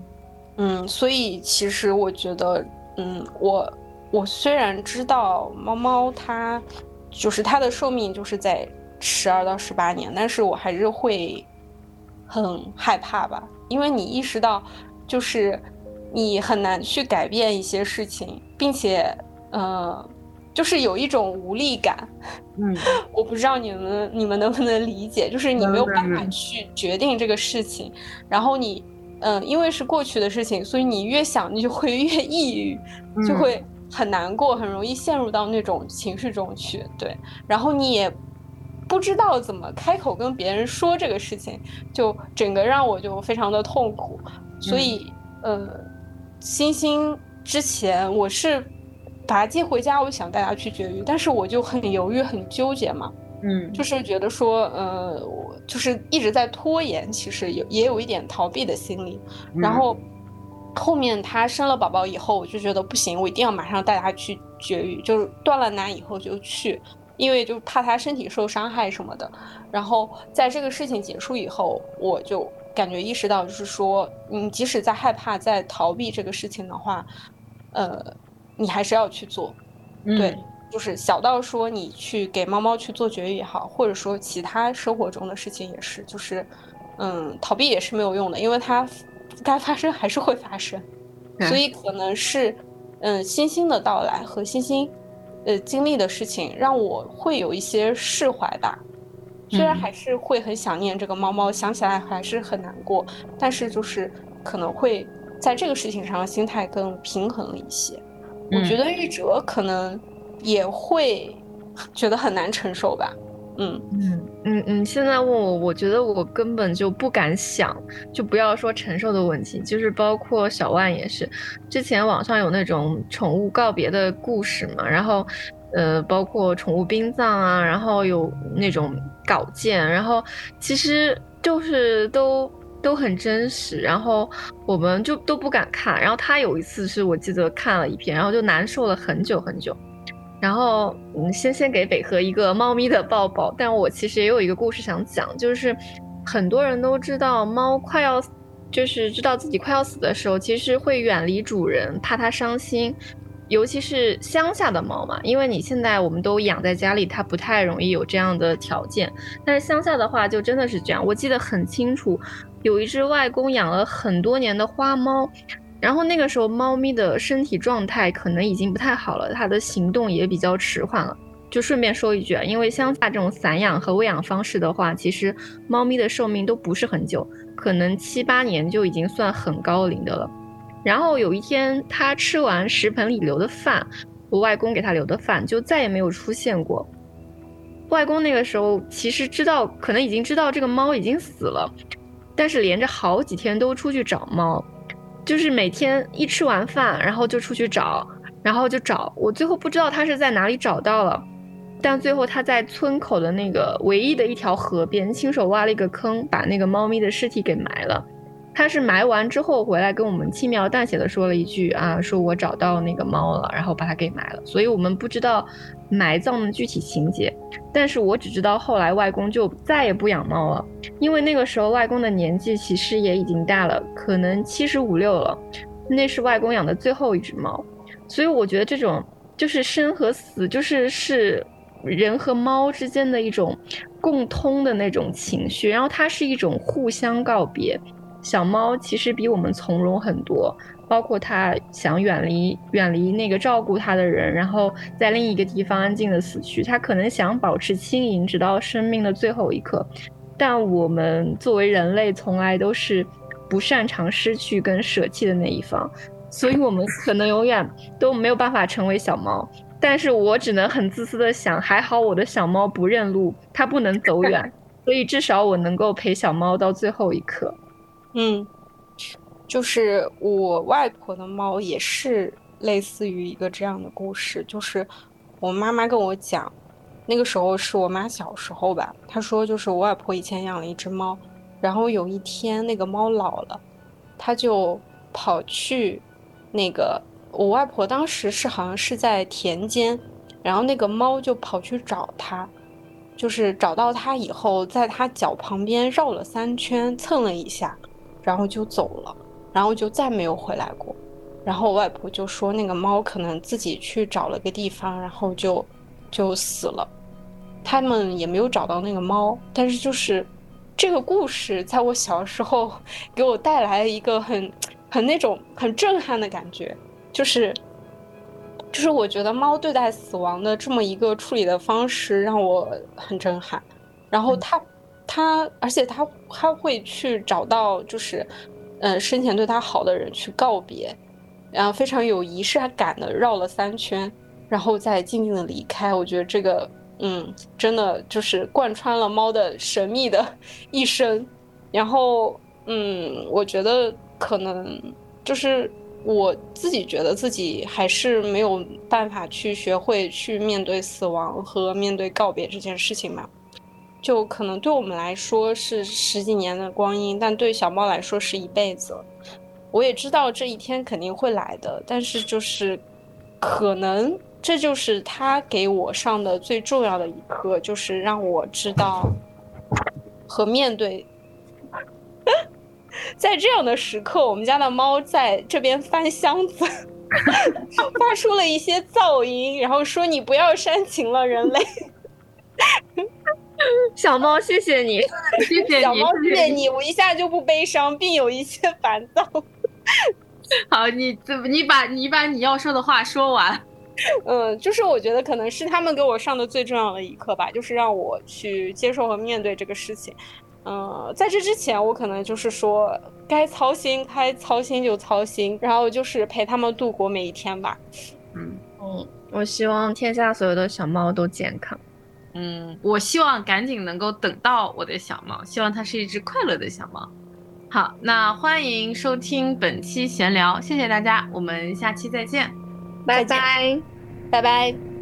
嗯，所以其实我觉得，嗯，我我虽然知道猫猫它就是它的寿命就是在十二到十八年，但是我还是会很害怕吧，因为你意识到就是。你很难去改变一些事情，并且，呃，就是有一种无力感。嗯，*laughs* 我不知道你们你们能不能理解，就是你没有办法去决定这个事情，然后你，嗯，因为是过去的事情，所以你越想你就会越抑郁，就会很难过，很容易陷入到那种情绪中去。对，然后你也不知道怎么开口跟别人说这个事情，就整个让我就非常的痛苦，所以，呃。星星之前我是把它接回家，我想带它去绝育，但是我就很犹豫、很纠结嘛，嗯，就是觉得说，呃，我就是一直在拖延，其实有也有一点逃避的心理。然后后面它生了宝宝以后，我就觉得不行，我一定要马上带它去绝育，就是断了奶以后就去，因为就怕它身体受伤害什么的。然后在这个事情结束以后，我就。感觉意识到，就是说，你即使在害怕、在逃避这个事情的话，呃，你还是要去做。对，就是小到说你去给猫猫去做绝育也好，或者说其他生活中的事情也是，就是，嗯，逃避也是没有用的，因为它该发生还是会发生。所以可能是，嗯，星星的到来和星星，呃，经历的事情，让我会有一些释怀吧。虽然还是会很想念这个猫猫，想起来还是很难过，但是就是可能会在这个事情上心态更平衡了一些。我觉得玉哲可能也会觉得很难承受吧。嗯嗯嗯嗯，现在问我，我觉得我根本就不敢想，就不要说承受的问题，就是包括小万也是，之前网上有那种宠物告别的故事嘛，然后。呃，包括宠物殡葬啊，然后有那种稿件，然后其实就是都都很真实，然后我们就都不敢看。然后他有一次是我记得看了一篇，然后就难受了很久很久。然后，嗯，先先给北河一个猫咪的抱抱。但我其实也有一个故事想讲，就是很多人都知道猫快要，就是知道自己快要死的时候，其实会远离主人，怕它伤心。尤其是乡下的猫嘛，因为你现在我们都养在家里，它不太容易有这样的条件。但是乡下的话，就真的是这样。我记得很清楚，有一只外公养了很多年的花猫。然后那个时候，猫咪的身体状态可能已经不太好了，它的行动也比较迟缓了。就顺便说一句啊，因为乡下这种散养和喂养方式的话，其实猫咪的寿命都不是很久，可能七八年就已经算很高龄的了。然后有一天，它吃完食盆里留的饭，我外公给它留的饭就再也没有出现过。外公那个时候其实知道，可能已经知道这个猫已经死了，但是连着好几天都出去找猫。就是每天一吃完饭，然后就出去找，然后就找。我最后不知道他是在哪里找到了，但最后他在村口的那个唯一的一条河边，亲手挖了一个坑，把那个猫咪的尸体给埋了。他是埋完之后回来跟我们轻描淡写的说了一句啊，说我找到那个猫了，然后把它给埋了。所以我们不知道埋葬的具体情节，但是我只知道后来外公就再也不养猫了，因为那个时候外公的年纪其实也已经大了，可能七十五六了，那是外公养的最后一只猫。所以我觉得这种就是生和死，就是是人和猫之间的一种共通的那种情绪，然后它是一种互相告别。小猫其实比我们从容很多，包括它想远离远离那个照顾它的人，然后在另一个地方安静的死去。它可能想保持轻盈，直到生命的最后一刻。但我们作为人类，从来都是不擅长失去跟舍弃的那一方，所以我们可能永远都没有办法成为小猫。但是我只能很自私的想，还好我的小猫不认路，它不能走远，*laughs* 所以至少我能够陪小猫到最后一刻。嗯，就是我外婆的猫也是类似于一个这样的故事，就是我妈妈跟我讲，那个时候是我妈小时候吧，她说就是我外婆以前养了一只猫，然后有一天那个猫老了，她就跑去那个我外婆当时是好像是在田间，然后那个猫就跑去找它。就是找到它以后，在它脚旁边绕了三圈，蹭了一下。然后就走了，然后就再没有回来过。然后我外婆就说，那个猫可能自己去找了个地方，然后就就死了。他们也没有找到那个猫，但是就是这个故事，在我小时候给我带来一个很很那种很震撼的感觉，就是就是我觉得猫对待死亡的这么一个处理的方式让我很震撼。然后它。他，而且他他会去找到，就是，嗯，生前对他好的人去告别，然后非常有仪式感的绕了三圈，然后再静静的离开。我觉得这个，嗯，真的就是贯穿了猫的神秘的一生。然后，嗯，我觉得可能就是我自己觉得自己还是没有办法去学会去面对死亡和面对告别这件事情嘛。就可能对我们来说是十几年的光阴，但对小猫来说是一辈子。我也知道这一天肯定会来的，但是就是可能这就是他给我上的最重要的一课，就是让我知道和面对。*laughs* 在这样的时刻，我们家的猫在这边翻箱子，*laughs* 发出了一些噪音，然后说：“你不要煽情了，人类。” *laughs* 小猫，谢谢你，*laughs* 谢谢你，小猫，谢谢你，我一下就不悲伤，并有一些烦躁。*laughs* 好，你怎，你把你把你要说的话说完。嗯，就是我觉得可能是他们给我上的最重要的一课吧，就是让我去接受和面对这个事情。嗯，在这之前，我可能就是说该操心该操心就操心，然后就是陪他们度过每一天吧。嗯嗯，我希望天下所有的小猫都健康。嗯，我希望赶紧能够等到我的小猫，希望它是一只快乐的小猫。好，那欢迎收听本期闲聊，谢谢大家，我们下期再见，拜拜，拜拜。